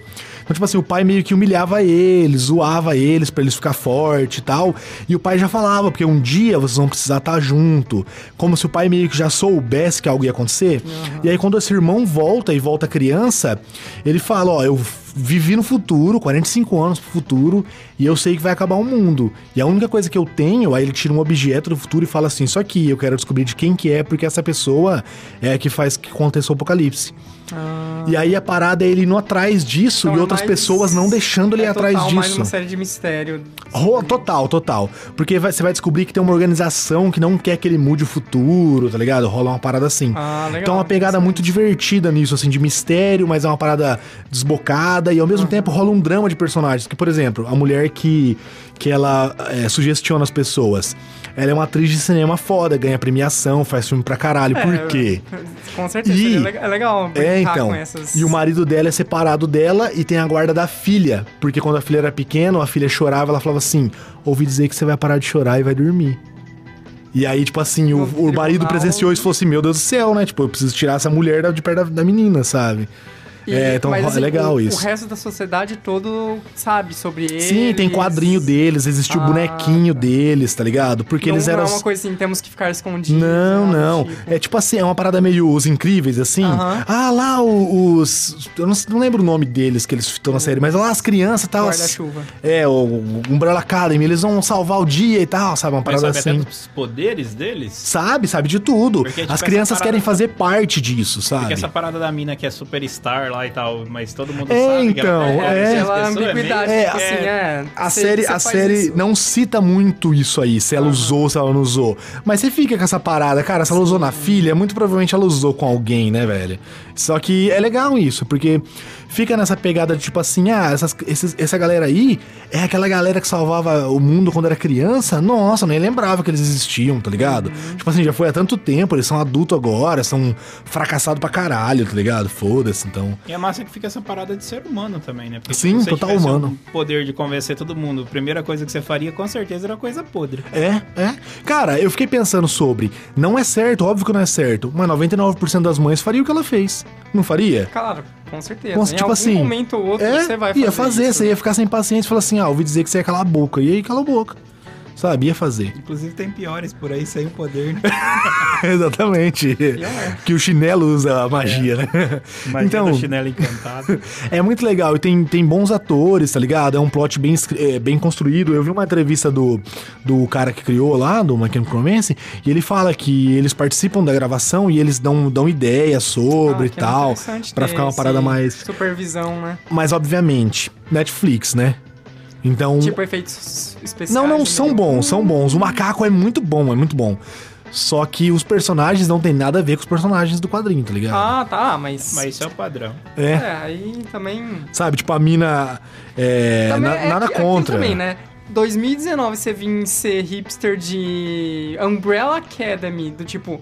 Então, tipo assim, o pai meio que humilhava eles, zoava eles pra eles ficar forte e tal. E o pai já falava, porque um dia vocês vão precisar estar junto. Como se o pai meio que já soubesse que algo ia acontecer. E aí, quando esse irmão volta e volta criança, ele fala: Ó, eu vivi no futuro, 45 anos pro futuro, e eu sei que vai acabar o mundo. E a única coisa que eu tenho, aí ele tira um objeto do futuro e fala assim: Isso aqui, eu quero descobrir de quem que é, porque essa pessoa é a que faz que aconteça o apocalipse. E aí a parada é ele indo atrás disso Então e é outras mais- pessoas não deixando ele ir é atrás total, mais disso. uma série de mistério. Total, total. Porque vai- você vai descobrir que tem uma organização que não quer que ele mude o futuro, tá ligado? Rola uma parada assim. Ah, legal. Então é uma pegada muito divertida nisso, assim, de mistério, mas é uma parada desbocada e ao mesmo tempo rola um drama de personagens. Que, por exemplo, a mulher que, que ela é, sugestiona as pessoas. Ela é uma atriz de cinema foda, ganha premiação, faz filme pra caralho. Por É, quê? Com certeza, E- é legal- é legal É, então. com essas... E o marido dela é separado dela e tem a guarda da filha. Porque quando a filha era pequena, a filha chorava, ela falava assim: ouvi dizer que você vai parar de chorar e vai dormir. E aí, tipo assim, o, o marido presenciou isso e falou assim: Meu Deus do céu, né? Tipo, eu preciso tirar essa mulher de perto da, da menina, sabe? E- é, então mas, é assim, legal o, isso. O resto da sociedade todo sabe sobre eles. Sim, tem quadrinho deles, existe o Ah, bonequinho tá. deles, tá ligado? Porque não, eles não eram. é uma coisa assim, temos que ficar escondidos. Não, nada do não. tipo. É tipo assim, é uma parada meio os incríveis, assim. Aham. Ah, lá os. Eu não, não lembro o nome deles que eles estão na série, mas lá as crianças e tal. Guarda-chuva. É, o, o Umbrella Academy, eles vão salvar o dia e tal, sabe? Uma Mas parada sabe assim. até dos poderes deles? Sabe, sabe de tudo. Porque, tipo, As crianças parada- querem fazer parte disso, sabe? Porque essa parada da mina que é superstar lá e tal, mas todo mundo É, sabe que então, ela é. essas Aquela pessoas, ambiguidade, tipo assim, é... A cê- série, cê a série isso. não cita muito isso aí, se ela usou ou se ela não usou. Mas você fica com essa parada, cara, se ela usou na filha, muito provavelmente ela usou com alguém, né, velho? Só que é legal isso, porque fica nessa pegada de tipo assim, ah, essas, esses- essa galera aí é aquela galera que salvava o mundo quando era criança. Nossa, nem lembrava que eles existiam, tá ligado? Tipo assim, já foi há tanto tempo, eles são adultos agora, são fracassados pra caralho, tá ligado? Foda-se, então. E a massa é que fica essa parada de ser humano também, né? Porque Sim, total humano. o poder de convencer todo mundo, a primeira coisa que você faria com certeza era coisa podre. É, é. Cara, eu fiquei pensando sobre. Não é certo, óbvio que não é certo. Mas 99% das mães faria o que ela fez. Não faria? Claro, com certeza. Em tipo assim, momento ou outro É, você vai fazer ia fazer, isso. você ia ficar sem paciência e falar assim: ah, ouvi dizer que você ia calar a boca. E aí cala a boca. Sabe? Ia fazer. Inclusive tem piores por aí sem o poder, né? Exatamente. Que o chinelo usa a magia, né? Imagina Então, chinelo encantado. é muito legal e tem, tem bons atores, tá ligado? É um plot bem, é, bem construído. Eu vi uma entrevista do, do cara que criou lá, do My Chemical Romance, e ele fala que eles participam da gravação e eles dão, dão ideias sobre Ah, e é tal, ter ficar uma parada mais... Supervisão, né? Mas, obviamente, Netflix, né? Então... Tipo efeitos especiais. Não, não, né? são bons, são bons. O macaco é muito bom, é muito bom. Só que os personagens não tem nada a ver com os personagens do quadrinho, tá ligado? Ah, tá, mas. Mas isso é o padrão. é. É, aí também. Sabe, tipo, a mina. É, na- é nada aquilo contra. também, né? 2019 você vir ser hipster de Umbrella Academy, do tipo.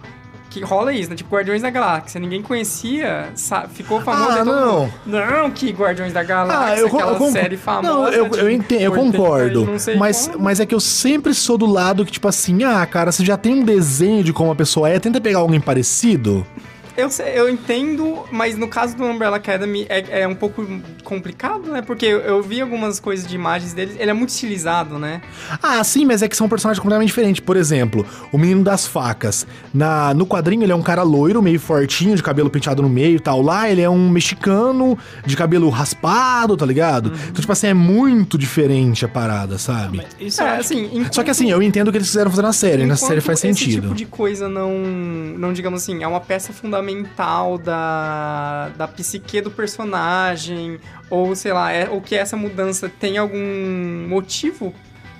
Que rola isso, né? Tipo, Guardiões da Galáxia. Ninguém conhecia, ficou famoso. Ah, aí todo não. Não, que Guardiões da Galáxia, Ah, eu, aquela eu, série famosa. Não, eu, eu, entendo, eu 80 concordo. Mas, mas é que eu sempre sou do lado que, tipo assim, ah, cara, você já tem um desenho de como a pessoa é, tenta pegar alguém parecido. Eu, sei- eu entendo, mas no caso do Umbrella Academy é, é um pouco complicado, né? Porque eu, eu vi algumas coisas de imagens dele, ele é muito estilizado, né? Ah, sim, mas é que são personagens completamente diferentes. Por exemplo, o menino das facas. Na, no quadrinho ele é um cara loiro, meio fortinho, de cabelo penteado no meio e tal. Lá ele é um mexicano, de cabelo raspado, tá ligado? Uhum. Então, tipo assim, é muito diferente a parada, sabe? Isso É, assim, enquanto- Só que assim, eu entendo o que eles quiseram fazer na série. Na enquanto série faz Esse sentido. tipo de coisa não, não digamos assim, é uma peça fundamental da, da psique do personagem, ou sei lá, é, ou que essa mudança tem algum motivo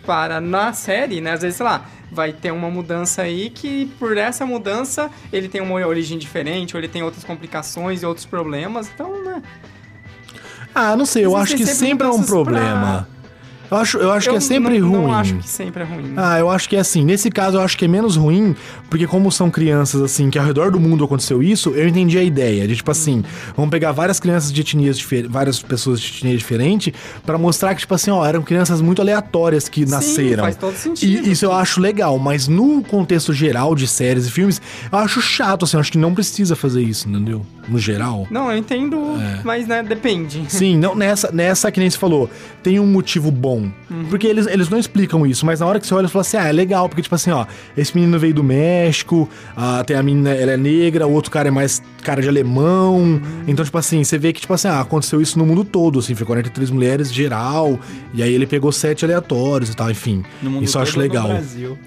para na série, né? Às vezes, sei lá, vai ter uma mudança aí que por essa mudança ele tem uma origem diferente, ou ele tem outras complicações e outros problemas, então, né? Ah, não sei, eu acho que sempre sempre é um problema. Eu acho, eu acho que eu é sempre não, ruim. Não acho que sempre é ruim. Ah, eu acho que é assim. Nesse caso, eu acho que é menos ruim, porque como são crianças, assim, que ao redor do mundo aconteceu isso, eu entendi a ideia. De, tipo assim, vamos pegar várias crianças de etnias diferentes, várias pessoas de etnia diferente, pra mostrar que, tipo assim, ó, eram crianças muito aleatórias que nasceram. faz todo sentido. E isso eu acho legal, mas no contexto geral de séries e filmes, eu acho chato, assim, eu acho que não precisa fazer isso, entendeu? No geral. Não, eu entendo, É. mas né, depende. Sim, não, nessa, nessa que nem você falou, tem um motivo bom. Porque eles, eles não explicam isso, mas na hora que você olha, você fala assim, ah, é legal, porque, tipo assim, ó, esse menino veio do México, ah, tem a menina, ela é negra, o outro cara é mais cara de alemão. Então, tipo assim, você vê que, tipo assim, ah, aconteceu isso no mundo todo, assim, foi 43 mulheres geral, e aí ele pegou sete aleatórios e tal, enfim. No mundo isso eu acho legal. No Brasil.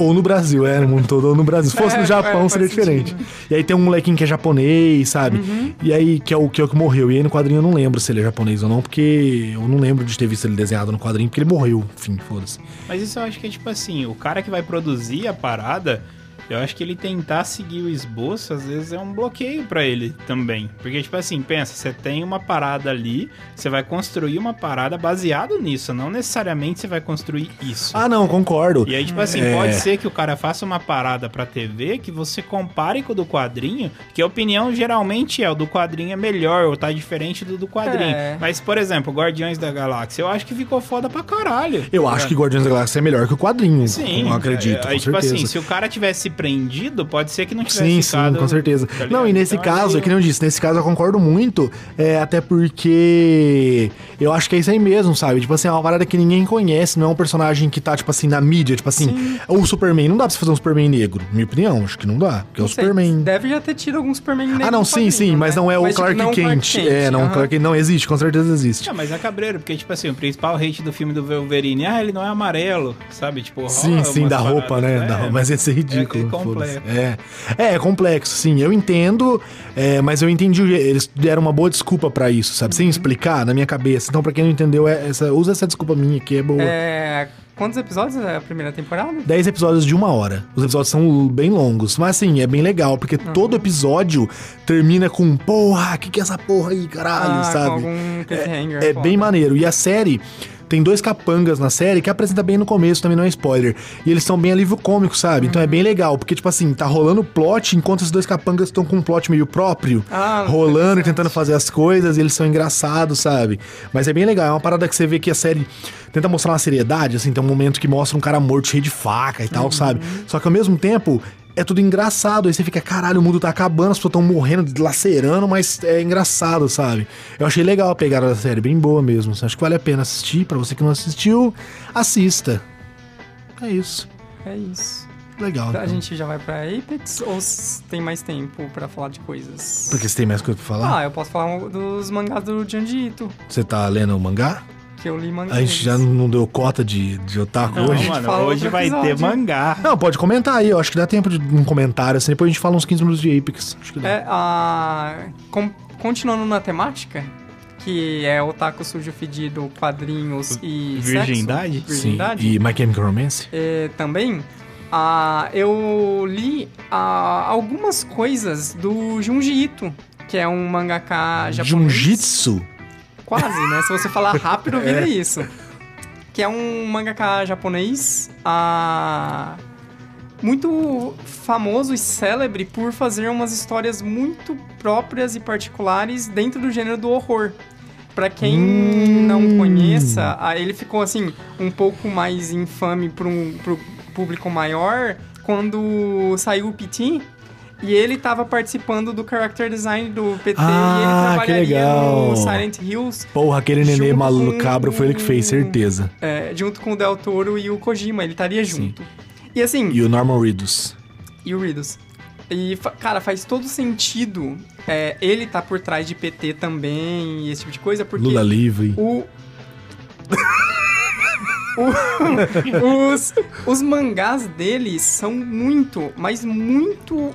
Ou no Brasil, é, no mundo todo, ou no Brasil. Se fosse É, no Japão, é, seria diferente. E aí tem um molequinho que é japonês, sabe? E aí, que é, o, que é o que morreu. E aí no quadrinho eu não lembro se ele é japonês ou não, porque eu não lembro de ter visto ele desenhado no quadrinho, porque ele morreu. Enfim, foda-se. Mas isso eu acho que é tipo assim, o cara que vai produzir a parada, eu acho que ele tentar seguir o esboço, às vezes é um bloqueio pra ele também. Porque, tipo assim, pensa, você tem uma parada ali, você vai construir uma parada baseado nisso, não necessariamente você vai construir isso. Ah, não, concordo. E aí, tipo assim, É. pode ser que o cara faça uma parada pra TV que você compare com o do quadrinho, que a opinião geralmente é o do quadrinho é melhor, ou tá diferente do do quadrinho. É. Mas, por exemplo, Guardiões da Galáxia, eu acho que ficou foda pra caralho. Eu acho que Guardiões da Galáxia é melhor que o quadrinho. Sim, Eu acredito, Aí, com tipo certeza. assim, se o cara tivesse prendido, pode ser que não tivesse Sim, ficado... sim, com certeza. tá não, e nesse Então, caso, é que nem eu disse, nesse caso eu concordo muito, é, até porque eu acho que é isso aí mesmo, sabe? Tipo assim, é uma parada que ninguém conhece, não é um personagem que tá, tipo assim, na mídia, tipo assim, o Superman, não dá pra você fazer um Superman negro, minha opinião, acho que não dá, porque é o Não sei, Superman... Deve já ter tido algum Superman negro Ah, não, sim, sim, mas né? não é o Mas, tipo, Clark, não o Kent. É, não. Clark Kent não existe, com certeza existe. Mas é cabreiro, porque, tipo assim, o principal hate do filme do Wolverine, ah, ele não é amarelo, sabe? Tipo, Sim, sim, da roupa, paradas, né? Da roupa, mas ia ser ridículo. É, é complexo. É, é, é complexo, sim. Eu entendo, é, mas eu entendi. Eles deram uma boa desculpa pra isso, sabe? Uhum. Sem explicar na minha cabeça. Então, pra quem não entendeu, é essa, usa essa desculpa minha que é boa. É, quantos episódios é a primeira temporada? 10 episódios de uma hora. Os episódios são bem longos. Mas assim, é bem legal, porque Uhum. todo episódio termina com porra, que que é essa porra aí, caralho, Ah, sabe? com algum. É foda. bem maneiro. E a série. Tem dois capangas na série que apresenta bem no começo, também não é spoiler. E eles são bem alívio cômico, sabe? Então é bem legal, porque, tipo assim, tá rolando plot enquanto os dois capangas estão com um plot meio próprio, Ah, rolando e tentando fazer as coisas, e eles são engraçados, sabe? Mas é bem legal, é uma parada que você vê que a série tenta mostrar uma seriedade, assim, tem um momento que mostra um cara morto cheio de faca e tal, Uhum. sabe? Só que ao mesmo tempo. É tudo engraçado, aí você fica, caralho, o mundo tá acabando, as pessoas estão morrendo, lacerando, mas é engraçado, sabe? Eu achei legal a pegada da série, bem boa mesmo. Acho que vale a pena assistir. Pra você que não assistiu, assista. É isso. É isso. Legal. A então. gente já vai pra Apex ou tem mais tempo pra falar de coisas? Porque você tem mais coisa pra falar? Ah, eu posso falar dos mangás do Janji Ito, Você tá lendo o mangá? Que eu li mangá. A gente já não deu cota de, de otaku Não, hoje? mano, hoje vai ter episódio. mangá. Não, pode comentar aí. Eu acho que dá tempo de um comentário assim. Depois a gente fala uns 15 minutos de Apex. Acho que dá. É, a... com- continuando na temática, que é Otaku Sujo Fedido, quadrinhos e Virgindade? sexo, Sim. virgindade. E My Chemical Romance? É, também, ah, eu li ah, algumas coisas do Junji Ito, que é um mangaka japonês. Jiu-Jitsu? Quase, né? Se você falar rápido, vira isso. Que é um mangaka japonês ah, muito famoso e célebre por fazer umas histórias muito próprias e particulares dentro do gênero do horror. Pra quem Hum. não conheça, ele ficou assim um pouco mais infame para um público maior quando saiu o PT e ele tava participando do character design do PT Ah, e ele que trabalharia no Silent Hills Porra, aquele nenê cabro foi ele que fez, certeza. é, junto com o Del Toro e o Kojima, ele estaria junto. E assim, E o Norman Reedus. e o Riddles. E, cara, faz todo sentido é, ele tá por trás de PT também e esse tipo de coisa, porque Lula livre. o... o- os, os mangás dele são muito, mas muito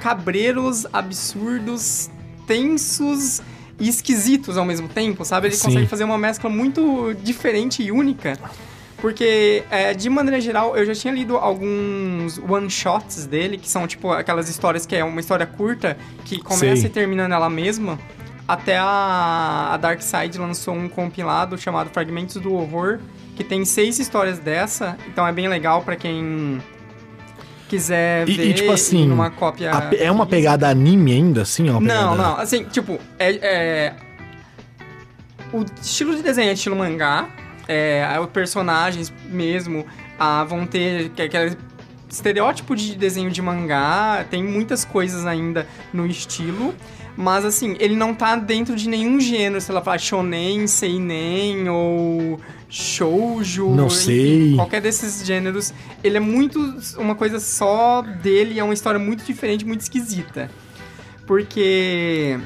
cabreiros, absurdos, tensos e esquisitos ao mesmo tempo, sabe? Ele Sim. consegue fazer uma mescla muito diferente e única. Porque, é, de maneira geral, eu já tinha lido alguns one-shots dele, que são, tipo, aquelas histórias que é uma história curta, que começa Sei. e termina nela mesma. Até a, a Dark Side lançou um compilado chamado Fragmentos do Horror, que tem seis histórias dessa, então é bem legal pra quem quiser E- e, ver tipo assim, numa cópia... A é uma pegada anime ainda, assim? uma Não, não. Assim, tipo, é, é- O estilo de desenho é estilo mangá. É, os personagens mesmo ah, vão ter que- aquele estereótipo de desenho de mangá. Tem muitas coisas ainda no estilo. Mas, assim, ele não tá dentro de nenhum gênero. Sei lá, falar shonen, seinen ou shoujo. Não enfim, sei. Qualquer desses gêneros. Ele é muito uma coisa só dele. É uma história muito diferente, muito esquisita. Porque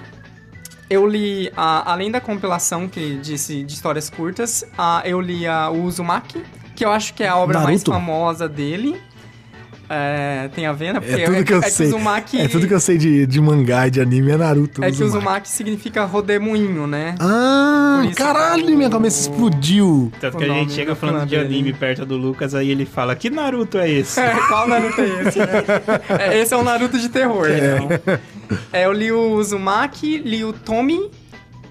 eu li, a- além da compilação que disse de histórias curtas, a, eu li a, o Uzumaki, que eu acho que é a obra mais Naruto? famosa dele. É, tem a ver, né? Porque É tudo que eu é sei. o Uzumaki, É tudo que eu sei de, de mangá e de anime é Naruto. é que o Uzumaki. Uzumaki significa rodemoinho, né? Ah, caralho, que o- minha cabeça explodiu. Tanto que a gente chega do falando de anime perto do Lucas, aí ele fala, que Naruto é esse? É, qual Naruto é esse? É, esse é o Naruto de terror, então. É, eu li o Uzumaki, li o Tomi,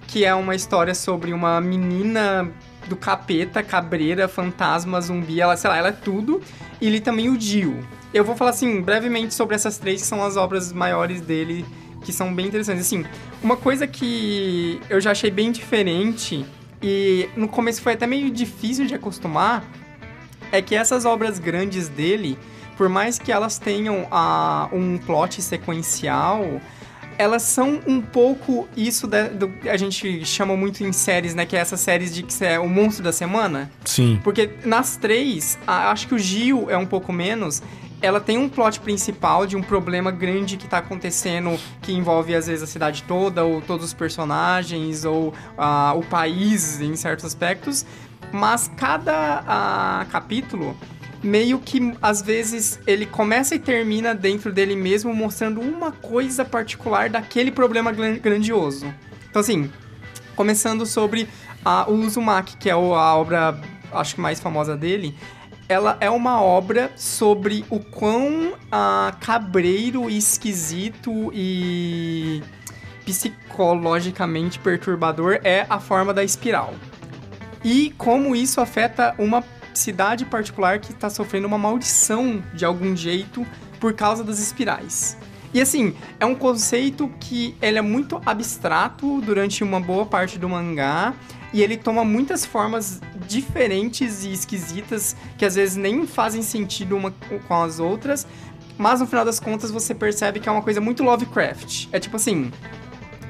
que é uma história sobre uma menina do capeta, cabreira, fantasma, zumbi, ela, sei lá, ela é tudo. E li também o Dio. Eu vou falar, assim, brevemente sobre essas três, que são as obras maiores dele, que são bem interessantes. Assim, uma coisa que eu já achei bem diferente, e no começo foi até meio difícil de acostumar, é que essas obras grandes dele, por mais que elas tenham ah, um plot sequencial, elas são um pouco isso da, do a gente chama muito em séries, né? Que é essas séries de que é o monstro da semana. Sim. Porque nas três, a- acho que o Gil é um pouco menos. Ela tem um plot principal de um problema grande que tá acontecendo, que envolve às vezes a cidade toda, ou todos os personagens, ou ah, o país em certos aspectos. Mas cada ah, capítulo, meio que às vezes ele começa e termina dentro dele mesmo, mostrando uma coisa particular daquele problema gran- grandioso. Então, assim, começando sobre a, o Uzumaki, que é a obra, acho que mais famosa dele, ela é uma obra sobre o quão ah, cabreiro e esquisito e psicologicamente perturbador é a forma da espiral. E como isso afeta uma cidade particular que está sofrendo uma maldição de algum jeito por causa das espirais. E assim, é um conceito que ele é muito abstrato durante uma boa parte do mangá e ele toma muitas formas diferentes e esquisitas que às vezes nem fazem sentido uma com as outras, mas no final das contas você percebe que é uma coisa muito Lovecraft. É tipo assim,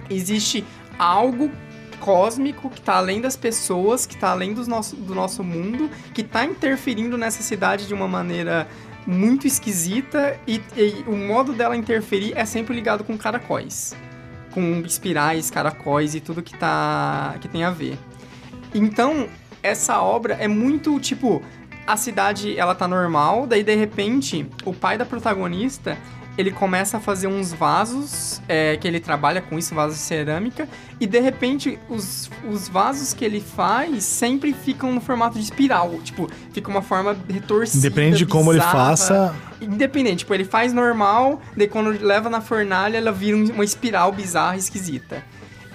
existe algo cósmico que tá além das pessoas, que tá além dos nosso, do nosso mundo, que tá interferindo nessa cidade de uma maneira muito esquisita e, e o modo dela interferir é sempre ligado com caracóis. Com espirais, caracóis e tudo que, tá, que tem a ver. Então, essa obra é muito tipo. A cidade ela tá normal, daí de repente o pai da protagonista ele começa a fazer uns vasos é, que ele trabalha com isso, vasos de cerâmica, e de repente os, os vasos que ele faz sempre ficam no formato de espiral. Tipo, fica uma forma retorcida. Independente de como ele faça. Independente, tipo, ele faz normal, daí quando leva na fornalha, ela vira um- uma espiral bizarra, esquisita.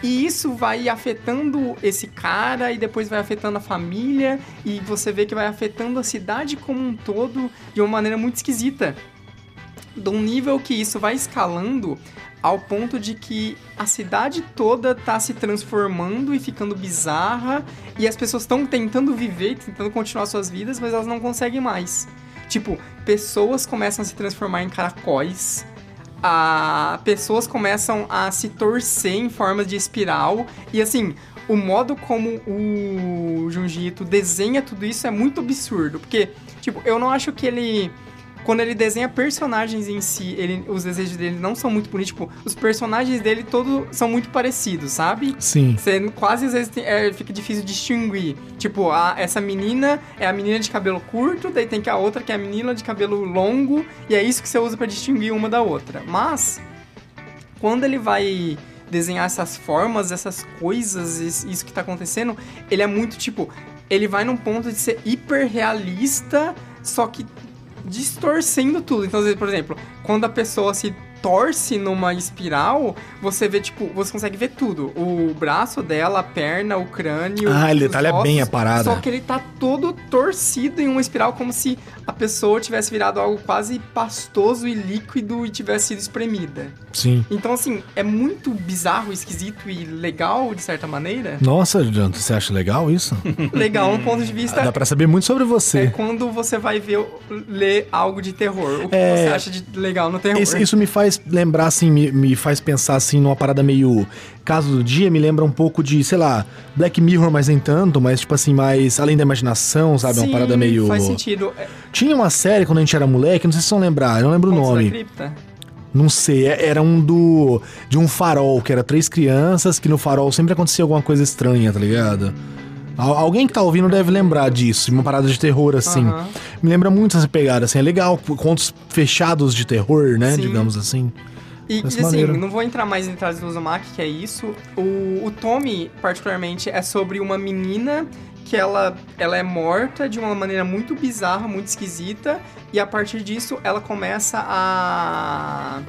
E isso vai afetando esse cara e depois vai afetando a família e você vê que vai afetando a cidade como um todo de uma maneira muito esquisita. De um nível que isso vai escalando ao ponto de que a cidade toda tá se transformando e ficando bizarra e as pessoas estão tentando viver, tentando continuar suas vidas, mas elas não conseguem mais. Tipo, pessoas começam a se transformar em caracóis, a pessoas começam a se torcer em formas de espiral. E assim o modo como o Junji Ito desenha tudo isso é muito absurdo porque tipo eu não acho que ele quando ele desenha personagens em si, ele, os desejos dele não são muito bonitos. Tipo, os personagens dele todos são muito parecidos, sabe? Sim. Você quase às vezes tem- é, fica difícil distinguir. Tipo, a, essa menina é a menina de cabelo curto, daí tem que a outra que é a menina de cabelo longo, e é isso que você usa pra distinguir uma da outra. Mas, quando ele vai desenhar essas formas, essas coisas, is- isso que tá acontecendo, ele é muito tipo. Ele vai num ponto de ser hiper realista, só que distorcendo tudo. Então, por exemplo, quando a pessoa se torce numa espiral, você vê, tipo, você consegue ver tudo. O braço dela, a perna, o crânio. Ah, ele detalha ossos, bem a parada. Só que ele tá todo torcido em uma espiral, como se a pessoa tivesse virado algo quase pastoso e líquido e tivesse sido espremida. Sim. Então, assim, é muito bizarro, esquisito e legal, de certa maneira. Nossa, Janto, você acha legal isso? Legal no ponto de vista Dá pra saber muito sobre é você. quando você vai ver, ler algo de terror. O que É. você acha de legal no terror? Isso, isso me faz lembrar, assim, me, me faz pensar, assim, numa parada meio... Caso do dia, me lembra um pouco de, sei lá, Black Mirror, mas nem tanto, mas, tipo assim, mais além da imaginação, sabe? uma Sim, parada meio... faz sentido. É, Tinha uma série quando a gente era moleque, não sei se vão lembrar, eu não lembro o da nome. Cripta? Não sei, é- era um do. de um farol, que era três crianças, que no farol sempre acontecia alguma coisa estranha, tá ligado? Al- Alguém que tá ouvindo deve lembrar disso, uma parada de terror assim. Aham. Me lembra muito essa pegada, assim, é legal, contos fechados de terror, né? Sim. Digamos assim. E, assim, não vou entrar mais em detalhes do Uzumaki, que é isso. O, o Tommy, particularmente, é sobre uma menina que ela, ela é morta de uma maneira muito bizarra, muito esquisita, e a partir disso ela começa a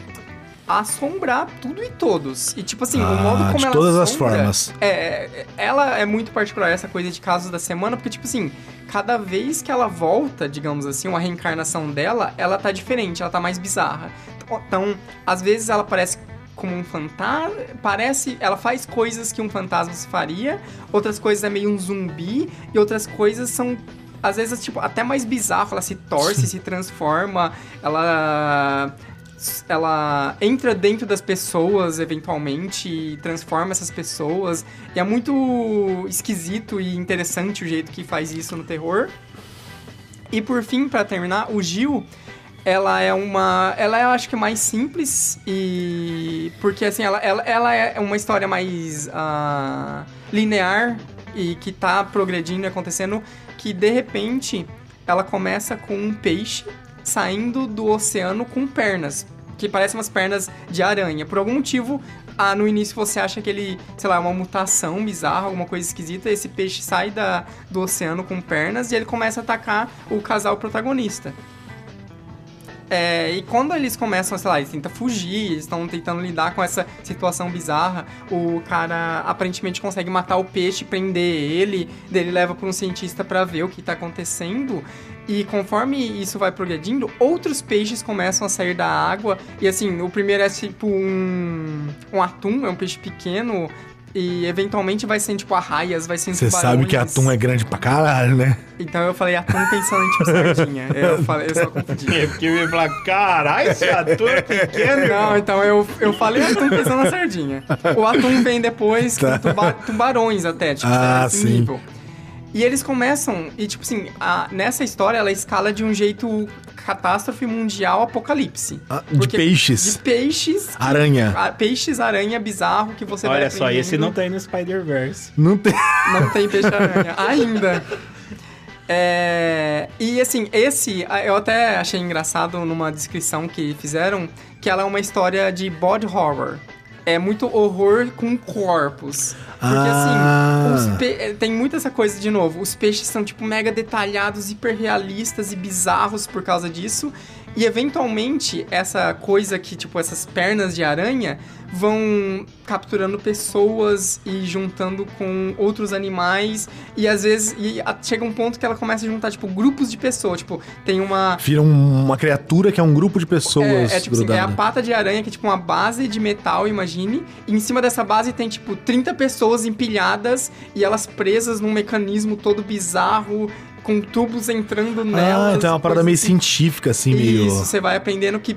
assombrar tudo e todos. E tipo assim, o Ah, modo como de ela todas as assombra formas. É, é, ela é muito particular, essa coisa de casos da semana, porque, tipo assim, cada vez que ela volta, digamos assim, uma reencarnação dela, ela tá diferente, ela tá mais bizarra. Então, às vezes ela parece como um fantasma, parece, ela faz coisas que um fantasma se faria, outras coisas é meio um zumbi, e outras coisas são às vezes tipo até mais bizarro, ela se torce, se transforma, ela ela entra dentro das pessoas eventualmente e transforma essas pessoas. E é muito esquisito e interessante o jeito que faz isso no terror. E por fim, pra terminar, o Gil, ela é uma, ela é acho que mais simples e porque assim, ela, ela, ela é uma história mais ah, linear e que tá progredindo e acontecendo que de repente ela começa com um peixe saindo do oceano com pernas, que parecem umas pernas de aranha. Por algum motivo, ah, no início você acha que ele, sei lá, é uma mutação bizarra, alguma coisa esquisita, esse peixe sai da, do oceano com pernas e ele começa a atacar o casal protagonista. É, e quando eles começam, sei lá, eles tentam fugir, eles estão tentando lidar com essa situação bizarra, o cara aparentemente consegue matar o peixe, prender ele, daí ele leva para um cientista para ver o que tá acontecendo. E conforme isso vai progredindo, outros peixes começam a sair da água. E assim, o primeiro é tipo um, um atum, é um peixe pequeno. E eventualmente vai ser tipo arraias, vai ser Você sabe que atum é grande pra caralho, né? Então eu falei atum pensando em tipo sardinha. Eu, falei, eu só confundi. É porque eu ia falar, caralho, esse ator é pequeno, Não, então eu, eu falei atum pensando na sardinha. O atum vem depois Tá. com tuba- tubarões até, tipo, Ah, sim. nível. E eles começam, e tipo assim, a- nessa história ela escala de um jeito catástrofe mundial apocalipse. Ah, de peixes. De peixes. Aranha. Ah, Peixes aranha bizarro que você vai Olha só, esse não tem no Spider-Verse. Não tem. Não tem peixe-aranha ainda. É, e assim, esse eu até achei engraçado numa descrição que fizeram que ela é uma história de body horror. É muito horror com corpos. Porque Ah. assim, pe- tem muito essa coisa de novo. Os peixes são tipo mega detalhados, hiperrealistas e bizarros por causa disso. E eventualmente essa coisa que, tipo, essas pernas de aranha vão capturando pessoas e juntando com outros animais. E às vezes e chega um ponto que ela começa a juntar, tipo, grupos de pessoas. Tipo, tem uma. Vira um- uma criatura que é um grupo de pessoas É, é tipo assim, é a pata de aranha, que é tipo uma base de metal, imagine. E em cima dessa base tem, tipo, 30 pessoas empilhadas e elas presas num mecanismo todo bizarro, com tubos entrando nelas. Ah, então é uma parada meio assim. científica, assim, meio. Isso, você vai aprendendo que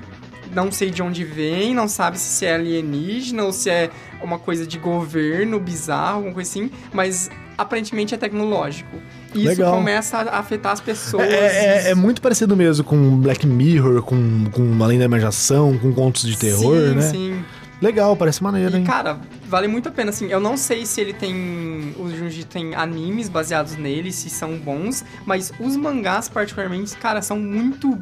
não sei de onde vem, não sabe se é alienígena ou se é uma coisa de governo bizarro, alguma coisa assim, mas aparentemente é tecnológico. E isso Legal. começa a afetar as pessoas. É, é- é muito parecido mesmo com Black Mirror, com, com Além da Imaginação, com contos de terror, sim, né? Sim, Legal, parece maneiro, E, hein? cara, vale muito a pena, assim. Eu não sei se ele tem. O Junji tem animes baseados nele, se são bons, mas os mangás, particularmente, cara, são muito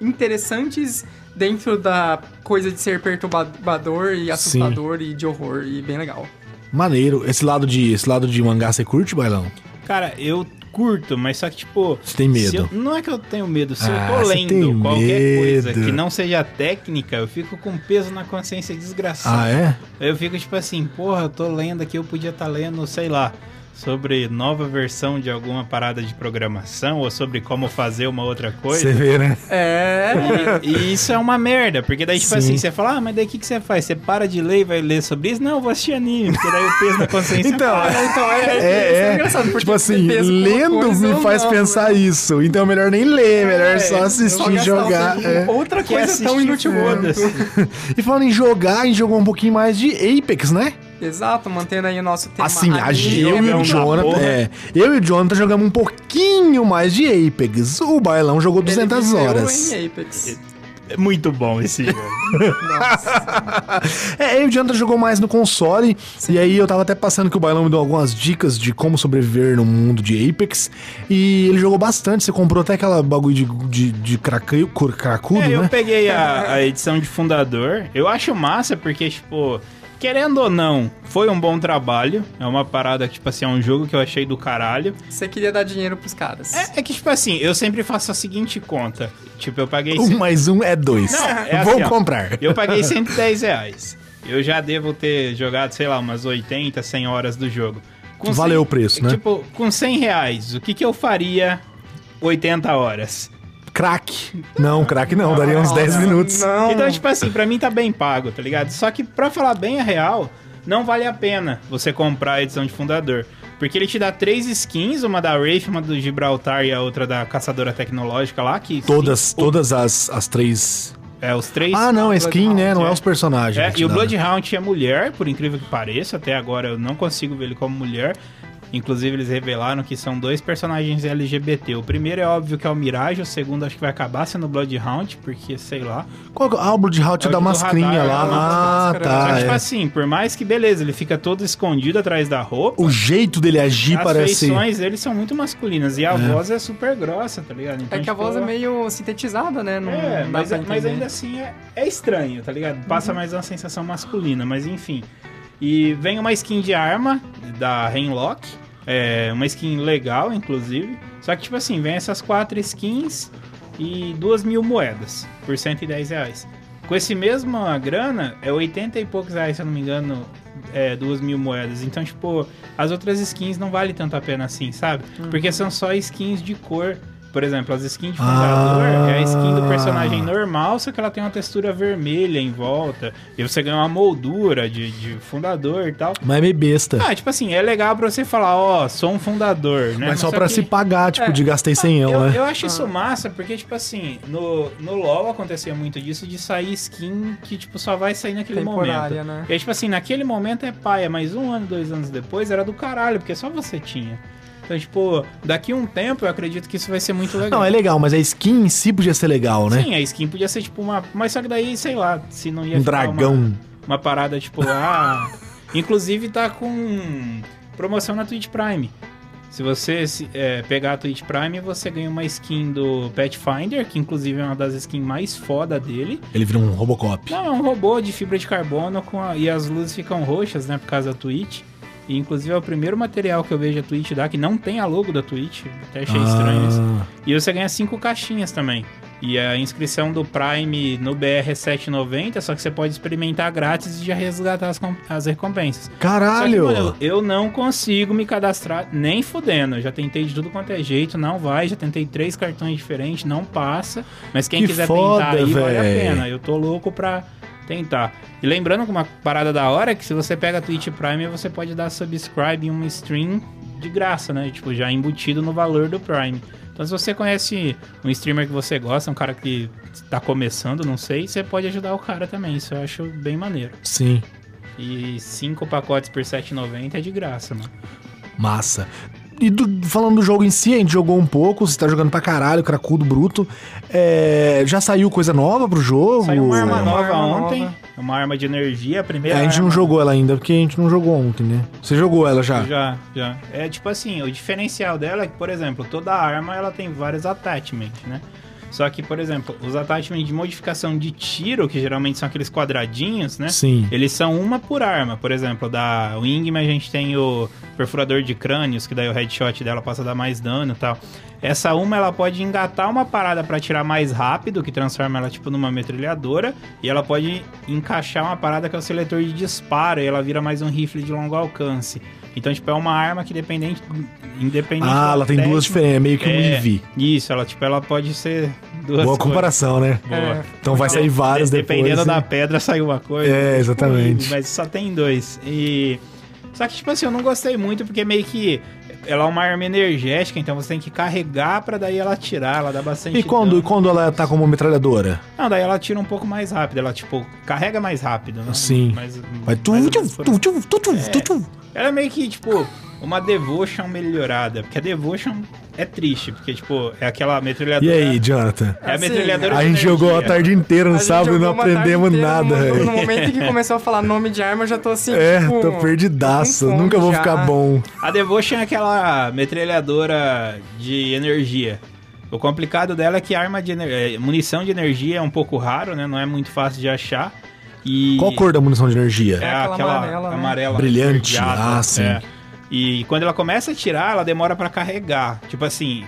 interessantes dentro da coisa de ser perturbador e assustador e de horror, e bem legal. Maneiro. Esse lado de, esse lado de mangá você curte, Bailão? Cara, eu curto, mas só que, tipo. Você tem medo? eu- não é que eu tenho medo, se Ah, eu tô lendo qualquer coisa medo. que não seja técnica, eu fico com peso na consciência desgraçado. Ah, é? Eu fico tipo assim, porra, eu tô lendo aqui, eu podia estar lendo, sei lá, sobre nova versão de alguma parada de programação ou sobre como fazer uma outra Você coisa. vê, né? É. E isso é uma merda, porque daí, tipo Sim. assim, você fala, ah, mas daí o que, que você faz? Você para de ler e vai ler sobre isso? Não, eu vou assistir anime, porque daí o peso na consciência Então, para. então, é, É, isso é é. engraçado, porque tipo assim, você lendo coisa me faz não, pensar né? isso. Então é melhor nem ler, melhor É, só assistir e jogar. é. Outra coisa tão inútil quanto. E falando em jogar, a gente jogou um pouquinho mais de Apex, né? Exato, mantendo aí o nosso tema. Assim, a eu e o Jonathan, é, eu e o Jonathan jogamos um pouquinho mais de Apex. O Bailão jogou ele 200 viveu horas. em Apex. É muito bom esse jogo. É, eu e o Jonathan jogou mais no console. E aí eu tava até passando que o Bailão me deu algumas dicas de como sobreviver no mundo de Apex. E ele jogou bastante. Você comprou até aquela bagulho de, de, de craque- cracudo, É, eu né? peguei a, a edição de fundador. Eu acho massa porque, tipo, querendo ou não, foi um bom trabalho. É uma parada que, tipo assim, é um jogo que eu achei do caralho. Você queria dar dinheiro pros caras. É, é que, tipo assim, eu sempre faço a seguinte conta. Tipo, eu paguei. Um mais um é dois. Não, é Vou assim, ó. comprar. Eu paguei 110 reais. Eu já devo ter jogado, sei lá, umas 80, 100 horas do jogo. Com Valeu o preço, né? Tipo, com 100 reais, o que, que eu faria 80 horas? Crack. Não, crack não. Daria uns 10 minutos. Não. Então, tipo assim, pra mim tá bem pago, tá ligado? Só que, pra falar bem a real, não vale a pena você comprar a edição de fundador. Porque ele te dá três skins, uma da Wraith, uma do Gibraltar e a outra da Caçadora Tecnológica lá, que... Todas, o- todas as, as três. É, os três... Ah, não, é skin, né? Não é é. os personagens. É, te e o né? Bloodhound é mulher, por incrível que pareça. Até agora eu não consigo ver ele como mulher. Inclusive, eles revelaram que são dois personagens LGBT. O primeiro é óbvio que é o Mirage, o segundo acho que vai acabar sendo o Bloodhound, porque sei lá. Qual que- Ah, o Bloodhound É o da do mascarinha radar, lá. é Ah, máscara. tá. Só que, tipo é. assim, por mais que beleza, ele fica todo escondido atrás da roupa. O jeito dele agir as parece. feições dele são muito masculinas. E a voz é super grossa, tá ligado? Então, É que a tipo, voz é meio sintetizada, né? Não, É, mas, pra mas ainda assim é, é estranho, tá ligado? Passa Uhum. mais uma sensação masculina, mas enfim. E vem uma skin de arma da Rainlock. É uma skin legal, inclusive. Só que, tipo assim, vem essas quatro skins e duas mil moedas por 110 reais. Com esse mesma grana, é 80 e poucos reais, se eu não me engano, é, duas mil moedas. Então, tipo, as outras skins não vale tanto a pena assim, sabe? Porque são só skins de cor por exemplo, as skins de fundador Ah. é a skin do personagem normal, só que ela tem uma textura vermelha em volta. E você ganha uma moldura de, de fundador e tal. Mas é meio besta. Ah, tipo assim, é legal pra você falar, ó, sou um fundador, né? Mas só só pra que- se pagar, tipo, de gastei 100 eu, né? eu acho isso massa, porque, tipo assim, no, no LoL acontecia muito disso de sair skin que, tipo, só vai sair naquele Temporária, momento. né? E tipo assim, naquele momento é paia, mas um ano, dois anos depois era do caralho, porque só você tinha. Então, tipo, daqui um tempo eu acredito que isso vai ser muito legal. Não, é legal, mas a skin em si podia ser legal, né? Sim, a skin podia ser, tipo, uma. Mas só que daí, sei lá, se não ia Um dragão. Uma, uma parada, tipo, ah. Inclusive tá com promoção na Twitch Prime. Se você é, pegar a Twitch Prime, você ganha uma skin do Pathfinder, que inclusive é uma das skins mais foda dele. Ele vira um Robocop. Não, é um robô de fibra de carbono com a- e as luzes ficam roxas, né, por causa da Twitch. E inclusive é o primeiro material que eu vejo a Twitch dar que não tem a logo da Twitch. Até achei estranho isso. Ah, E você ganha cinco caixinhas também. E a inscrição do Prime no BR é 7,90, só que você pode experimentar grátis e já resgatar as, as recompensas. Só que, Caralho! mano, eu não consigo me cadastrar nem fudendo. Eu já tentei de tudo quanto é jeito, não vai. Já tentei três cartões diferentes, não passa. Mas quem Que quiser foda, tentar aí, vale a véi. pena. Eu tô louco pra tentar. E lembrando que uma parada da hora é que se você pega a Twitch Prime, você pode dar subscribe em uma stream de graça, né? Tipo, já embutido no valor do Prime. Então, se você conhece um streamer que você gosta, um cara que tá começando, não sei, você pode ajudar o cara também. Isso eu acho bem maneiro. Sim, E cinco pacotes por 7,90 é de graça, mano. massa. E do- falando do jogo em si, a gente jogou um pouco, você tá jogando pra caralho, cracudo bruto. É, já saiu coisa nova pro jogo? Saiu uma arma Uma nova arma ontem, nova. uma arma de energia, a primeira É, a gente não arma- jogou ela ainda, porque a gente não jogou ontem, né? Você jogou ela já? Já, já. É tipo assim, o diferencial dela é que, por exemplo, toda arma ela tem vários attachments, né? Só que, por exemplo, os attachments de modificação de tiro, que geralmente são aqueles quadradinhos, né? Sim. Eles são uma por arma. Por exemplo, da Wingman a gente tem o perfurador de crânios, que daí o headshot dela passa a dar mais dano e tal. Essa uma ela pode engatar uma parada pra atirar mais rápido, que transforma ela tipo numa metralhadora, e ela pode encaixar uma parada que é o seletor de disparo, e ela vira mais um rifle de longo alcance. Então, tipo, é uma arma que dependente, independente Ah, ela tem duas diferentes, é meio que um É, EV. Isso, ela tipo, ela pode ser duas Boa coisas. comparação, né? Boa. É, Então vai sair várias De- depois. Dependendo da né? pedra, saiu uma coisa. É, exatamente. Mas só tem dois. E. Só que, tipo assim, eu não gostei muito, porque meio que. Ela é uma arma energética, então você tem que carregar pra daí ela atirar, ela dá bastante. E quando, dano. e quando ela tá como metralhadora? Não, daí ela tira um pouco mais rápido. Ela, tipo, carrega mais rápido, né? Sim. Mais, Vai tu, tu, tu, tu, tu, tu, É. tu, tu. Ela é meio que, tipo, uma Devotion melhorada. Porque a Devotion é triste, porque, tipo, é aquela E metralhadora. aí, Jonathan? É a Assim, metralhadora A de gente jogou a energia. tarde inteira no A sábado e não aprendemos nada, no, velho. No momento que começou a falar nome de arma, eu já tô assim, É, tipo, tô perdidaço. Nunca vou fome ficar já. bom. A Devotion é aquela metralhadora de energia. O complicado dela é que a arma de eh, munição de energia é um pouco raro, né? Não é muito fácil de achar. E Qual cor da munição de energia? É aquela aquela amarela, né? amarela Brilhante. esverdeada, Ah, sim. é. E quando ela começa a tirar, ela demora pra carregar. Tipo assim,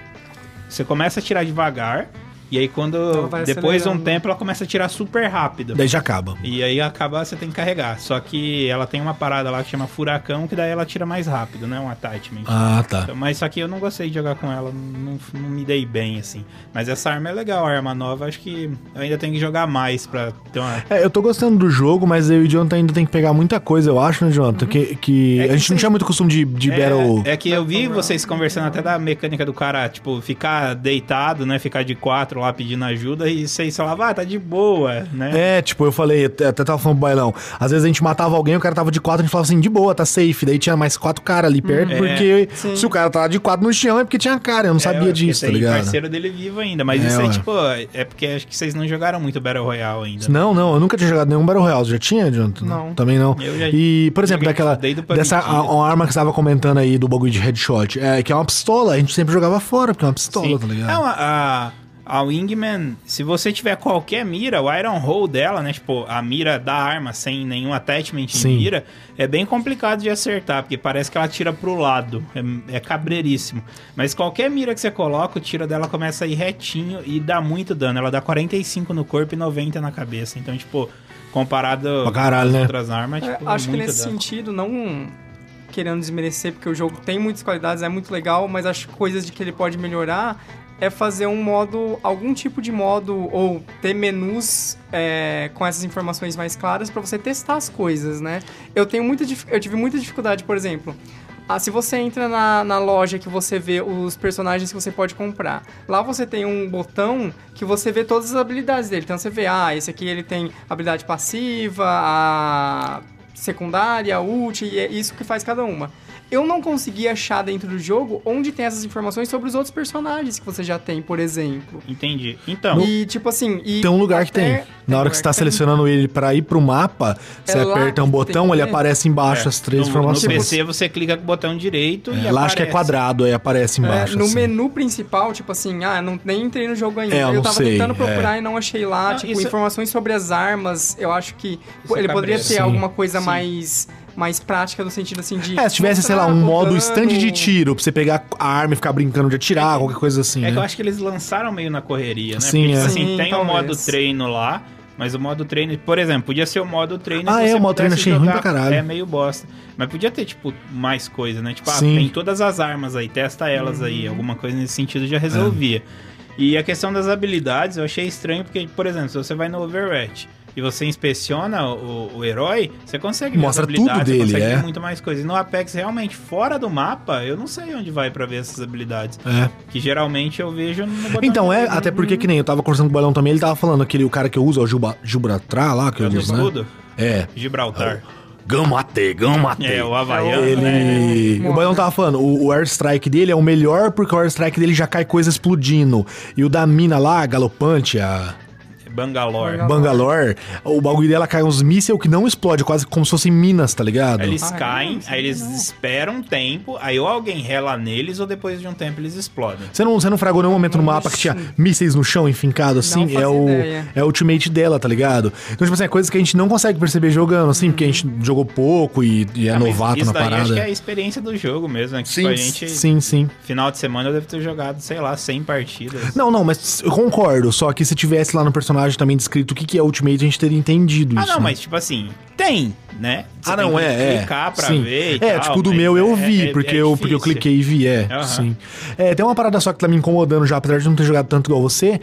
você começa a tirar devagar e aí quando vai depois de um tempo ela começa a tirar super rápido. Daí já acaba. E aí acaba, você tem que carregar. Só que ela tem uma parada lá que chama furacão, que daí ela tira mais rápido, né? Um attachment. Ah, tá. Então, Mas só que eu não gostei de jogar com ela, não, não me dei bem, assim. Mas essa arma é legal, a arma nova, acho que eu ainda tenho que jogar mais pra ter uma. É, eu tô gostando do jogo, mas eu e o Jonathan ainda tem que pegar muita coisa, eu acho, né, Jonathan? Que, que, É que a gente não tinha muito costume de, de battle. É, é que eu vi vocês conversando até da mecânica do cara, tipo, ficar deitado, né? Ficar de quatro lá pedindo ajuda e vocês falavam, ah, tá de boa, né? É, tipo, eu falei, até tava falando pro bailão. Às vezes a gente matava alguém, o cara tava de quatro, a gente falava assim, de boa, tá safe. Daí tinha mais quatro caras ali perto, É, porque sim. se o cara tava de quatro no chão é porque tinha cara, eu não É, sabia disso, tá ligado? parceiro dele vivo ainda, mas É, isso aí, tipo, é porque acho que vocês não jogaram muito Battle Royale ainda. Não, não, eu nunca tinha jogado nenhum Battle Royale. Já tinha, Jonathan? Não. Também não. Eu já E, por exemplo, daquela. Dessa a, uma arma que você tava comentando aí do bagulho de headshot, é, que é uma pistola, a gente sempre jogava fora, porque é uma pistola, Sim. tá ligado? Não, a, a, a Wingman, se você tiver qualquer mira, o Iron Hole dela, né? Tipo, a mira da arma sem nenhum attachment Sim. em mira, é bem complicado de acertar, porque parece que ela tira pro lado. É, é cabreiríssimo. Mas qualquer mira que você coloca, o tiro dela começa a ir retinho e dá muito dano. Ela dá 45 no corpo e 90 na cabeça. Então, tipo, comparado caralho, com né? as outras armas, É, tipo, acho que nesse dano. sentido, não querendo desmerecer, porque o jogo tem muitas qualidades, é muito legal, mas acho que coisas de que ele pode melhorar é fazer um modo, algum tipo de modo ou ter menus é, com essas informações mais claras para você testar as coisas, né? Eu tenho muita, eu tive muita dificuldade, por exemplo. Ah, se você entra na, na loja que você vê os personagens que você pode comprar, lá você tem um botão que você vê todas as habilidades dele. Então você vê, ah, esse aqui ele tem habilidade passiva, a secundária, a ult, e é isso que faz cada uma. Eu não consegui achar dentro do jogo onde tem essas informações sobre os outros personagens que você já tem, por exemplo. Entendi. Então, E tipo assim. E Tem um lugar que tem. Na hora que você tá lugar tem. selecionando ele pra ir pro mapa, você É lá aperta um botão, ele aparece embaixo é, as três no, informações. No PC você clica com o botão direito e É, lá acho que é quadrado, aí aparece É, embaixo. no assim. menu principal, tipo assim, ah, não, nem entrei no jogo ainda. É, eu não tava sei, tentando procurar é. e não achei lá, Não, tipo, isso- informações sobre as armas. Eu acho que Isso é ele poderia cabreiro. ter Sim. alguma coisa Sim. mais, mais prática no sentido assim de. É, se tivesse, sei lá, um modo dano. stand de tiro, pra você pegar a arma e ficar brincando de atirar, qualquer coisa assim, É que eu né? acho que eles lançaram meio na correria, né? Sim, Porque, tipo é. assim, Sim, tem o talvez. modo treino lá, mas o modo treino, por exemplo, podia ser o modo treino Ah, que é, você o modo treino achei ruim jogar- pra caralho. É meio bosta. Mas podia ter, tipo, mais coisa, né? Tipo, ah, tem todas as armas aí, testa elas Uhum. aí. Alguma coisa nesse sentido já resolvia. E a questão das habilidades eu achei estranho, porque, por exemplo, se você vai no Overwatch e você inspeciona o, o herói, você consegue Mostra ver as habilidades, tudo você dele, consegue é. ver muito mais coisa. E no Apex, realmente, fora do mapa, eu não sei onde vai pra ver essas habilidades. É. Que geralmente eu vejo no botão Então, é, até porque que nem eu tava conversando com o Balão também, ele tava falando aquele o cara que eu uso, é o Juba, Gibraltar lá, que eu É o uso, né? escudo? É. Gibraltar. Gamate, gamate. É, o Havaiano, É o- né? Ele. É, o Balão tava falando, o, o airstrike dele é o melhor porque o airstrike dele já cai coisa explodindo. E o da mina lá, a galopante, a Bangalore. Bangalore. Bangalore, o bagulho dela cai uns mísseis que não explode, quase como se fossem minas, tá ligado? Aí Eles Ah, caem, não, aí eles não. esperam um tempo, aí ou alguém rela neles ou depois de um tempo eles explodem. Você não, você não fragou nenhum momento no mapa que tinha mísseis no chão enfincado assim? Não É o, ideia. é o ultimate dela, tá ligado? Então, tipo assim, é coisas que a gente não consegue perceber jogando, assim, porque a gente jogou pouco e, e é Ah, novato isso na daí parada. acho que é a experiência do jogo mesmo, né? Que, Sim, tipo, a gente, sim, sim. final de semana eu devo ter jogado, sei lá, 100 partidas. Não, não, mas eu concordo. Só que se tivesse lá no personagem também descrito o que, que é Ultimate, a gente teria entendido Ah, isso. não, né? mas tipo assim, tem, né? Você Ah, tem não, que é, é. clicar pra Sim. ver e É, tal, tipo, do meu eu é- vi, é- porque, é eu, porque eu cliquei e vi, é, Aham. sim. É, tem uma parada só que tá me incomodando já, apesar de não ter jogado tanto igual você,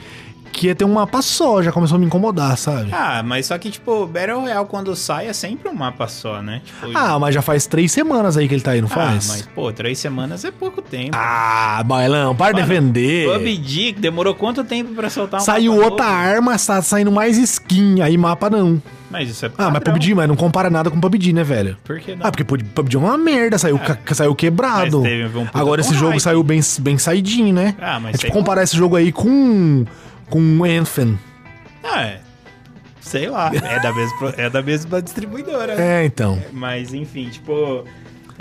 que é ter um mapa só, já começou a me incomodar, sabe? Ah, mas só que, tipo, Battle Royale quando sai é sempre um mapa só, né? Tipo, Ah, mas já faz três semanas aí que ele tá aí, não ah, faz? mas, pô, três semanas é pouco tempo. Ah, bailão, para Mano, defender. PUBG, demorou quanto tempo pra soltar um Saiu outra novo? arma, tá saindo mais skin, aí mapa não. Mas isso é Ah, mas padrão. PUBG, mas não compara nada com PUBG, né, velho? Por que não? Ah, porque PUBG é uma merda, saiu, ca- saiu quebrado. Um Agora esse jogo hype. saiu bem, bem saidinho, né? Ah, mas é tipo comparar esse jogo aí com com Anthem. Ah, é. Sei lá. É da mesma, é da mesma distribuidora. É, então. Mas, enfim, tipo...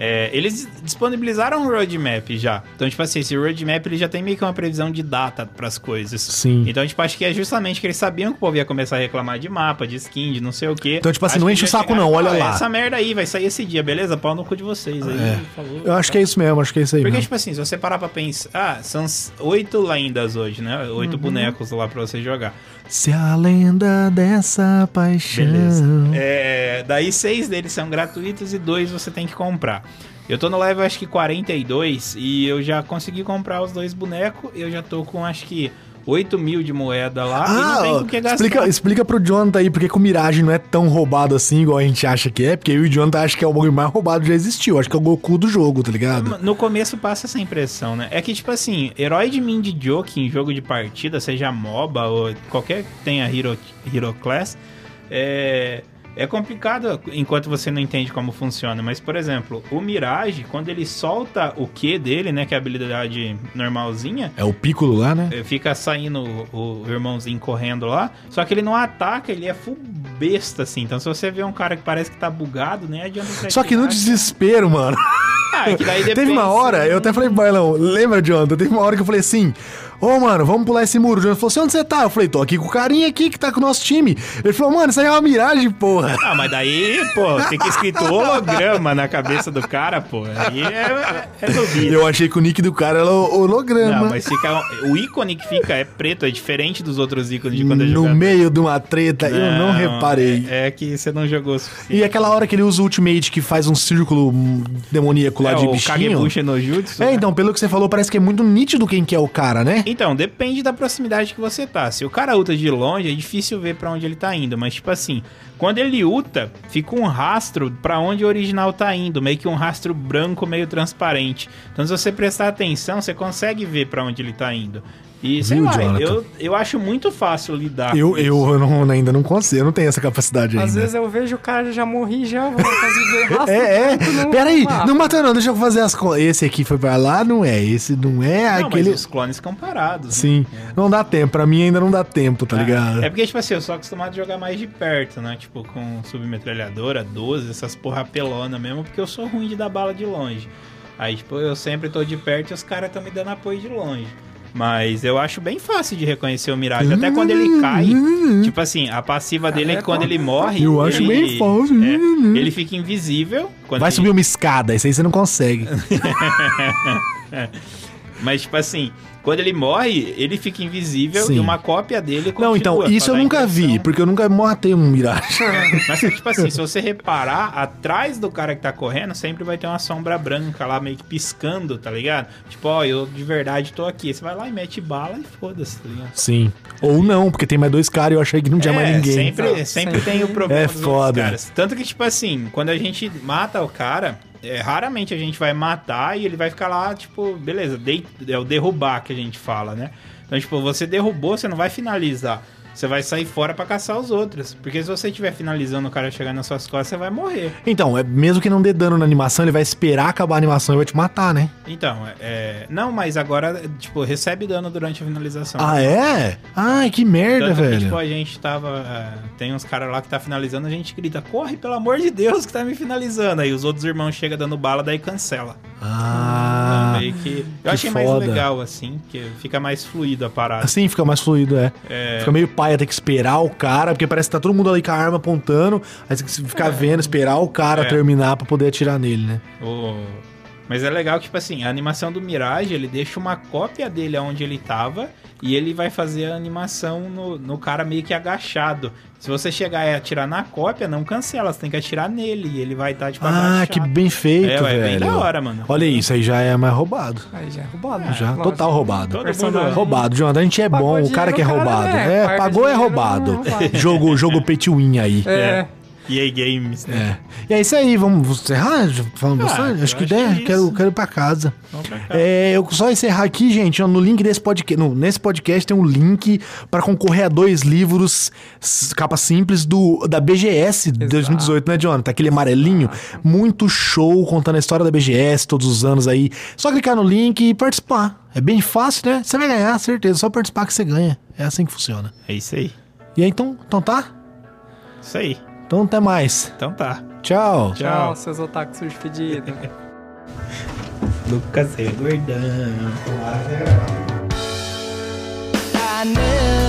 é, eles disponibilizaram um roadmap já. Então, tipo assim, esse roadmap ele já tem meio que uma previsão de data pras coisas. Sim. Então, tipo, acho que é justamente que eles sabiam que o povo ia começar a reclamar de mapa, de skin, de não sei o quê. Então, tipo assim, Acho não enche o saco chegaram, não, olha "Ó, lá." Essa merda aí vai sair esse dia, beleza? Pau no cu de vocês aí. É. Falou. Eu acho que é isso mesmo, acho que é isso aí Porque, mesmo. tipo assim, se você parar pra pensar... Ah, são oito lendas hoje, né? Uhum. Oito bonecos lá pra você jogar. Se a lenda dessa paixão. Beleza. É, daí seis deles são gratuitos e dois você tem que comprar. Eu tô no level acho que 42 e eu já consegui comprar os dois bonecos. Eu já tô com acho que 8 mil de moeda lá e não Ah, tem com o que gastar. explica, explica pro Jonathan aí porque que o Mirage não é tão roubado assim, igual a gente acha que é, porque eu e o Jonathan acho que é o bagulho mais roubado que já existiu. Acho que é o Goku do jogo, tá ligado? No começo passa essa impressão, né? É que, tipo assim, herói de mim de joke em jogo de partida, seja MOBA ou qualquer que tenha Hero, Hero Class, é, é complicado enquanto você não entende como funciona. Mas, por exemplo, o Mirage, quando ele solta o Q dele, né? Que é a habilidade normalzinha, É o Piccolo lá, né? eh, fica saindo o, o irmãozinho correndo lá. Só que ele não ataca, ele é full besta, assim. Então, se você vê um cara que parece que tá bugado, nem adianta você Só que no desespero, mano. Ah, é que daí Teve depende uma hora, eu até falei Bailão, lembra, Jonathan? Teve uma hora que eu falei assim: Ô, mano, vamos pular esse muro. O Jonathan falou assim: onde você tá? Eu falei: tô aqui com o carinha aqui que tá com o nosso time. Ele falou: mano, isso aí é uma miragem, porra. Ah, mas daí, pô, fica escrito holograma na cabeça do cara, pô. Aí é, é duvido. Eu achei que o nick do cara era o holograma. Não, mas fica. O ícone que fica é preto, é diferente dos outros ícones de quando é no jogado. meio de uma treta, eu não reparei parei. É que você não jogou o suficiente. E aquela hora que ele usa o Ultimate que faz um círculo demoníaco lá é, de o bichinho. Kagebushi no Jutsu. É, né? então, pelo que você falou, parece que é muito nítido quem que é o cara, né? Então, depende da proximidade que você tá. Se o cara ulta de longe, é difícil ver pra onde ele tá indo. Mas, tipo assim, quando ele ulta, fica um rastro pra onde o original tá indo. Meio que um rastro branco, meio transparente. Então, se você prestar atenção, você consegue ver pra onde ele tá indo. E, sei Viu, lá, Jonathan? eu, eu acho muito fácil lidar Eu, com isso. eu não- ainda não consigo, eu não tenho essa capacidade Às ainda. vezes eu vejo o cara já morri já, vou fazer ver rastro É, é. Peraí, mapa. não matou não, deixa eu fazer as contas. Esse aqui foi pra lá, não é. Esse não é Não, aquele. mas os clones ficam parados. né? Sim, não dá tempo. Pra mim ainda não dá tempo, tá ligado? É porque, tipo assim, eu sou acostumado a jogar mais de perto, né? Tipo, com submetralhadora, 12, essas porra pelona mesmo, porque eu sou ruim de dar bala de longe. Aí, tipo, eu sempre tô de perto e os caras estão me dando apoio de longe. Mas eu acho bem fácil de reconhecer o Mirage. Até quando ele cai, tipo assim, a passiva dele é que quando ele morre. Eu acho ele- bem fácil. é, ele fica invisível. quando Vai ele- subir uma escada, isso aí você não consegue. Mas, tipo assim, quando ele morre, ele fica invisível Sim. e uma cópia dele continua. não, então, isso eu nunca vi, porque eu nunca matei um Mirage. Mas, tipo assim, se você reparar, atrás do cara que tá correndo, sempre vai ter uma sombra branca lá, meio que piscando, tá ligado? Tipo, ó, eu de verdade tô aqui. Você vai lá e mete bala e foda-se, tá ligado? Sim. Ou não, porque tem mais dois caras e eu achei que não tinha mais É, ninguém. Sempre, Não, sempre tem o problema É dos outros foda. caras. Tanto que, tipo assim, quando a gente mata o cara, é, raramente a gente vai matar e ele vai ficar lá, tipo, beleza, dei- é o derrubar que a gente fala, né? Então, tipo, você derrubou, você não vai finalizar. Você vai sair fora pra caçar os outros. Porque se você estiver finalizando o cara chegar nas suas costas, você vai morrer. Então, é, mesmo que não dê dano na animação, ele vai esperar acabar a animação e vai te matar, né? Então, é. Não, mas agora, tipo, recebe dano durante a finalização. Ah, é? Ai, que merda, Tanto que, velho. tipo, a gente tava. é, tem uns caras lá que tá finalizando, a gente grita, corre, pelo amor de Deus, que tá me finalizando. Aí os outros irmãos chegam dando bala, daí cancela. Ah. Então, meio que. Eu que achei mais foda. legal, assim, porque fica mais fluido a parada. Assim fica mais fluido, é. É. Fica meio paia ter que esperar o cara, porque parece que tá todo mundo ali com a arma apontando, aí você tem que ficar vendo, esperar o cara É. terminar pra poder atirar nele, né? O- Mas é legal que, tipo assim, a animação do Mirage, ele deixa uma cópia dele onde ele tava e ele vai fazer a animação no, no cara meio que agachado. Se você chegar e atirar na cópia, não cancela, você tem que atirar nele e ele vai estar, tipo, Ah, agachado. que bem feito, É, velho. bem da hora, mano. Olha isso, aí já é mais roubado. Aí já é roubado. Já, lógico. total roubado. Todo Personagem. mundo- Roubado, Jonathan. A gente é Pagou bom, o cara que é cara roubado. é, É, paga pagou é roubado. não é roubado. jogo, jogo pay to win aí. É. EA Games, né? É. E é isso aí, vamos encerrar? Falando Ah, bastante? Acho que der, que é quero, quero ir pra casa. Vamos pra cá. É, eu só encerrar aqui, gente, ó, no link desse podcast, no- nesse podcast tem um link pra concorrer a dois livros capa simples do da BGS de 2018, né, Jonathan? Aquele amarelinho, muito show contando a história da BGS todos os anos aí. Só clicar no link e participar. É bem fácil, né? Você vai ganhar, certeza. Só participar que você ganha. É assim que funciona. É isso aí. E aí, então, então tá? Isso aí. Então até mais. Então tá. Tchau. Tchau, seus otakus fedidos. Lucas é gordão. I never